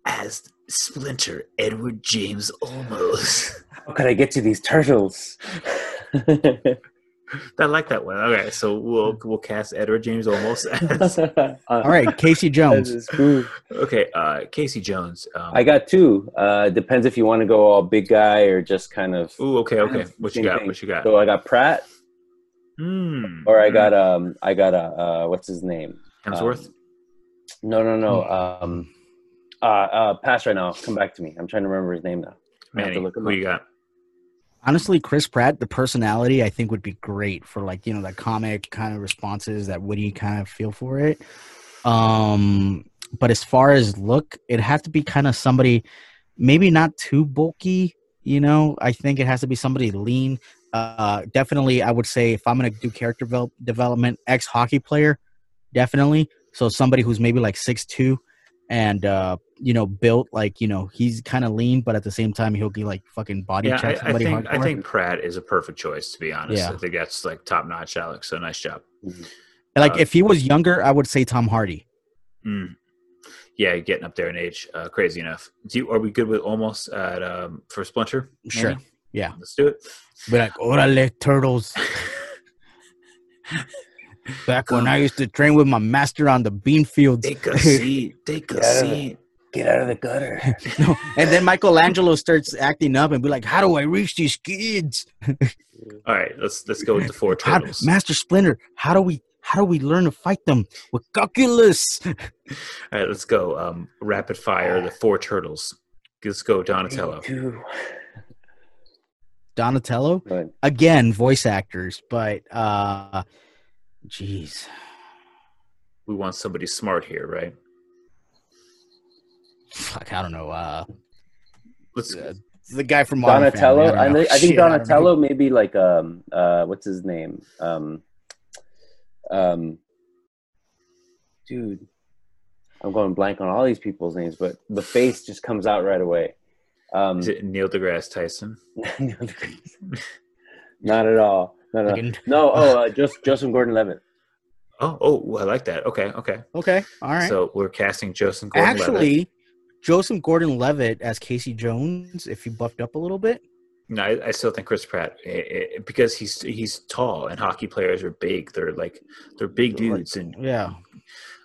S2: as Splinter, Edward James Olmos?
S3: how could I get to these turtles?
S2: I like that one. Okay, so we'll we'll cast Edward James Olmos as
S1: All right, Casey Jones.
S2: okay. Uh, Casey Jones. Um,
S3: I got two. Uh, depends if you want to go all big guy or just kind of.
S2: Ooh, okay, okay. What you got?
S3: thing.
S2: What you got?
S3: So I got Pratt,
S2: Hmm.
S3: or I got um, I got a uh, what's his name?
S2: Hemsworth.
S3: Um, no, no, no. Um, uh, uh, pass right now. Come back to me. I'm trying to remember his name now. I have to look him
S2: Who
S3: up.
S2: you got?
S1: Honestly, Chris Pratt, the personality, I think would be great for like you know that comic kind of responses, that witty kind of feel for it. Um, but as far as look, it has to be kind of somebody, maybe not too bulky. You know, I think it has to be somebody lean. Uh, definitely, I would say if I'm gonna do character develop- development, ex hockey player, definitely. So somebody who's maybe like six two, and uh, you know, built like you know, he's kind of lean, but at the same time, he'll be like fucking body
S2: Yeah,
S1: check
S2: I, I think I think Pratt is a perfect choice to be honest.
S1: Yeah.
S2: I think that's like top notch, Alex. So nice job.
S1: like
S2: uh,
S1: if he was younger, I would say Tom Hardy.
S2: Mm. Yeah, getting up there in age. Uh, crazy enough. Do you, are we good with almost at um, for Splinter?
S1: Sure.
S2: Manny?
S1: Yeah.
S2: Let's do it.
S1: Be like, orale, turtles. Back when I used to train with my master on the bean fields.
S2: Take a seat. Take a
S3: Yeah.
S2: seat.
S3: Get out of the gutter.
S1: No, and then Michelangelo starts acting up and be like, "How do I reach these kids?
S2: All right, let's let's go with the four
S1: How,
S2: turtles.
S1: Master Splinter, how do we how do we learn to fight them with calculus?"
S2: All right, let's go. Um, rapid fire. The four turtles. Let's go, Donatello.
S1: Donatello
S3: But
S1: again, voice actors, but uh, jeez,
S2: We want somebody smart here, right?
S1: fuck, I don't know. Uh,
S2: Let's.
S1: uh, the guy from Modern
S3: Donatello.
S1: Family,
S3: I,
S1: don't
S3: think- I think
S1: Shit, don't.
S3: Donatello maybe like um uh what's his name um um dude I'm going blank on all these people's names, but the face just comes out right away. Um,
S2: Is it Neil deGrasse Tyson?
S3: not at all. Not at all.
S1: Fucking-
S3: No, oh, uh, just Joseph Gordon-Levitt.
S2: Oh, oh, I like that. Okay, okay.
S1: Okay, all right.
S2: So we're casting Joseph Gordon-Levitt.
S1: Actually, Joseph Gordon-Levitt as Casey Jones, if you buffed up a little bit.
S2: No, I, I still think Chris Pratt eh, eh, because he's he's tall and hockey players are big. They're like they're big dudes, and
S1: Yeah,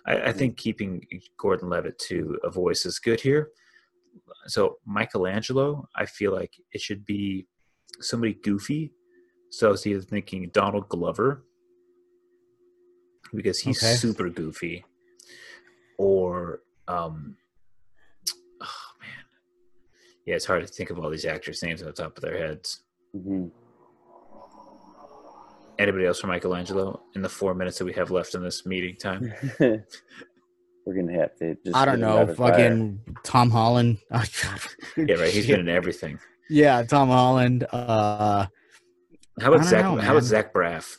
S2: I, I think keeping Gordon Levitt to a voice is good here. So Michelangelo, I feel like it should be somebody goofy. So I was either thinking Donald Glover because he's
S1: Okay.
S2: super goofy, or um, oh man, yeah, it's hard to think of all these actors' names on the top of their heads.
S3: Mhm.
S2: Anybody else for Michelangelo in the four minutes that we have left in this meeting time?
S3: We're gonna have to. Just
S1: I don't know.
S3: rapid fire.
S1: Fucking Tom Holland.
S2: Yeah, right. He's been in everything.
S1: yeah, Tom Holland. Uh,
S2: How about Zach?
S1: know,
S2: how about. Zach Braff?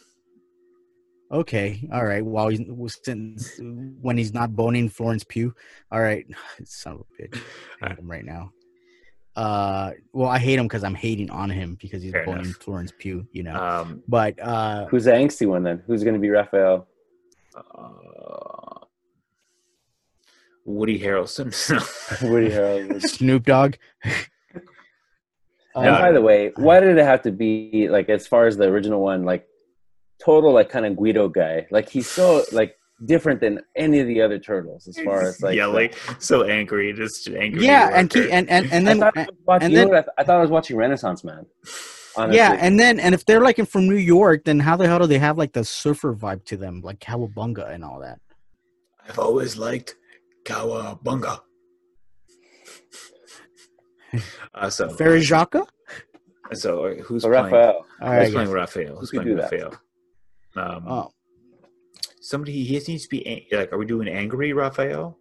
S1: okay, all right. While he's since when he's not boning Florence Pugh. All right, son of a bitch. I hate him right now. Uh, well, I hate him because I'm hating on him because he's
S2: Fair
S1: boning
S2: enough.
S1: Florence Pugh. You know,
S2: Um,
S1: but uh,
S3: Who's the angsty one then? Who's gonna be Raphael?
S2: uh, Woody Harrelson.
S3: Woody Harrelson.
S1: Snoop Dogg.
S3: and
S1: Uh,
S3: by the way, why did it have to be like as far as the original one, like total like kind of Guido guy? Like he's so like different than any of the other turtles as far as like
S2: yelling, so angry, just angry.
S1: yeah, and
S2: worker.
S1: keep, and and and
S3: I
S1: then
S3: thought I was watching,
S1: and
S3: you know
S1: then-
S3: I, th- I thought I was watching Renaissance Man. Honestly.
S1: yeah, and then and if they're like from New York, then how the hell do they have like the surfer vibe to them, like Cowabunga and all that?
S2: I've always liked Cowabunga. Uh, so,
S1: Farajaka.
S2: so uh, who's
S3: so
S2: playing?
S3: Raphael.
S1: All
S2: Who's
S1: right,
S2: playing Raphael? Who's
S3: could
S2: playing
S3: do that?
S2: Raphael? Um,
S1: oh,
S2: somebody he needs to be like. Are we doing angry Raphael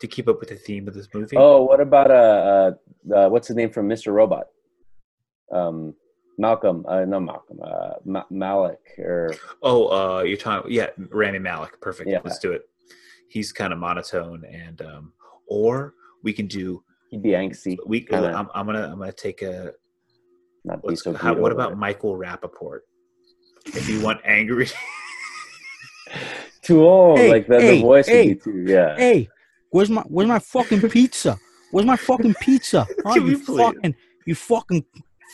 S2: to keep up with the theme of this movie?
S3: Oh, what about uh, uh, uh what's the name from Mr. Robot? Um, Malcolm. Uh, no, Malcolm. Uh, Ma- Malek or
S2: Oh, uh, you're talking, yeah, Rami Malek. Perfect.
S3: Yeah.
S2: Let's do it. He's kind of monotone, and um, or we can do
S3: he'd be angsty.
S2: we.
S3: Kinda.
S2: I'm, I'm gonna I'm gonna take a.
S3: Not be so.
S2: how, what
S3: about
S2: about Michael Rapaport? If you want angry,
S3: too old?
S1: Hey,
S3: like the,
S1: hey,
S3: the voice
S1: hey,
S3: would be too. Yeah.
S1: hey, where's my where's my fucking pizza? Where's my fucking pizza? Oh,
S2: Can
S1: you
S2: we please-
S1: fucking you fucking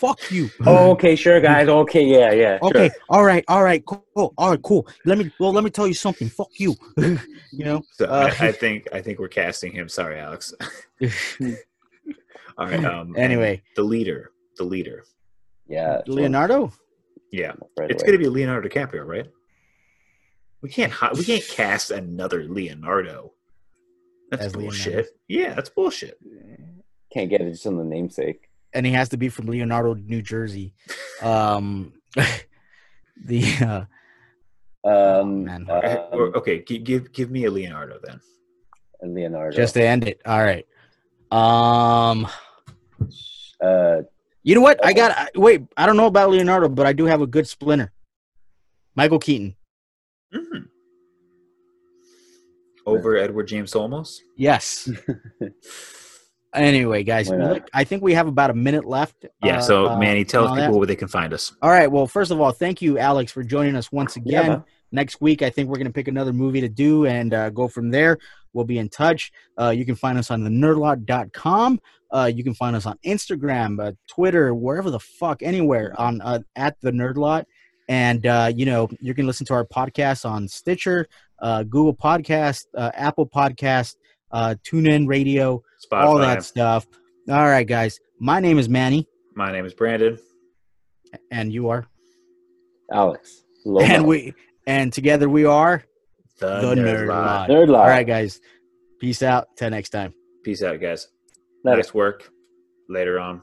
S1: fuck you.
S3: Oh, okay, sure, guys. Okay, yeah, yeah.
S1: Okay,
S3: sure.
S1: all right, all right, cool, all right, cool. Let me well, let me tell you something. Fuck you. you know.
S2: so
S1: Uh,
S2: I, I think I think we're casting him. Sorry, Alex. All right. Um,
S1: Anyway.
S2: the leader, the leader.
S3: Yeah.
S1: Leonardo.
S2: Yeah,
S3: right
S2: it's gonna be Leonardo DiCaprio, right? We can't hi- we can't cast another Leonardo. That's
S1: As Leonardo.
S2: bullshit. Yeah, that's bullshit.
S3: Can't get it just on the namesake.
S1: And he has to be from Leonardo, New Jersey. Um, the uh,
S3: Um,
S1: man.
S3: um,
S2: okay, give give me a Leonardo then.
S3: Leonardo.
S1: just to end it. All right. Um,
S3: uh,
S1: you know what? I got I- wait. I don't know about Leonardo, but I do have a good splinter. Michael Keaton.
S2: Mhm. over Edward James Olmos.
S1: Yes. anyway, guys, look, I think we have about a minute left.
S2: Yeah.
S1: uh,
S2: so
S1: uh,
S2: Manny, tell
S1: and all
S2: people
S1: that.
S2: where they can find us.
S1: All right. Well, first of all, thank you, Alex, for joining us once again.
S3: man.
S1: Next week, I think we're going to pick another movie to do and uh, go from there. We'll be in touch. Uh, you can find us on the nerdlot.com. Uh, you can find us on Instagram, uh, Twitter, wherever the fuck, anywhere on uh, at the nerdlot. And, uh, you know, you can listen to our podcast on Stitcher, uh, Google Podcast, uh, Apple Podcast, uh, TuneIn Radio,
S2: Spotify.
S1: all that stuff. All right, guys. My name is Manny,
S2: My name is Brandon.
S1: and you are.
S3: Alex. Loma.
S1: And we and together we are
S2: The,
S1: the
S2: Nerd
S1: Nerd
S2: Lot.
S1: Lot.
S3: Nerd Lot.
S1: All right, guys. Peace out. Till next time.
S2: Peace out, guys.
S3: Later.
S2: Nice work. Later on.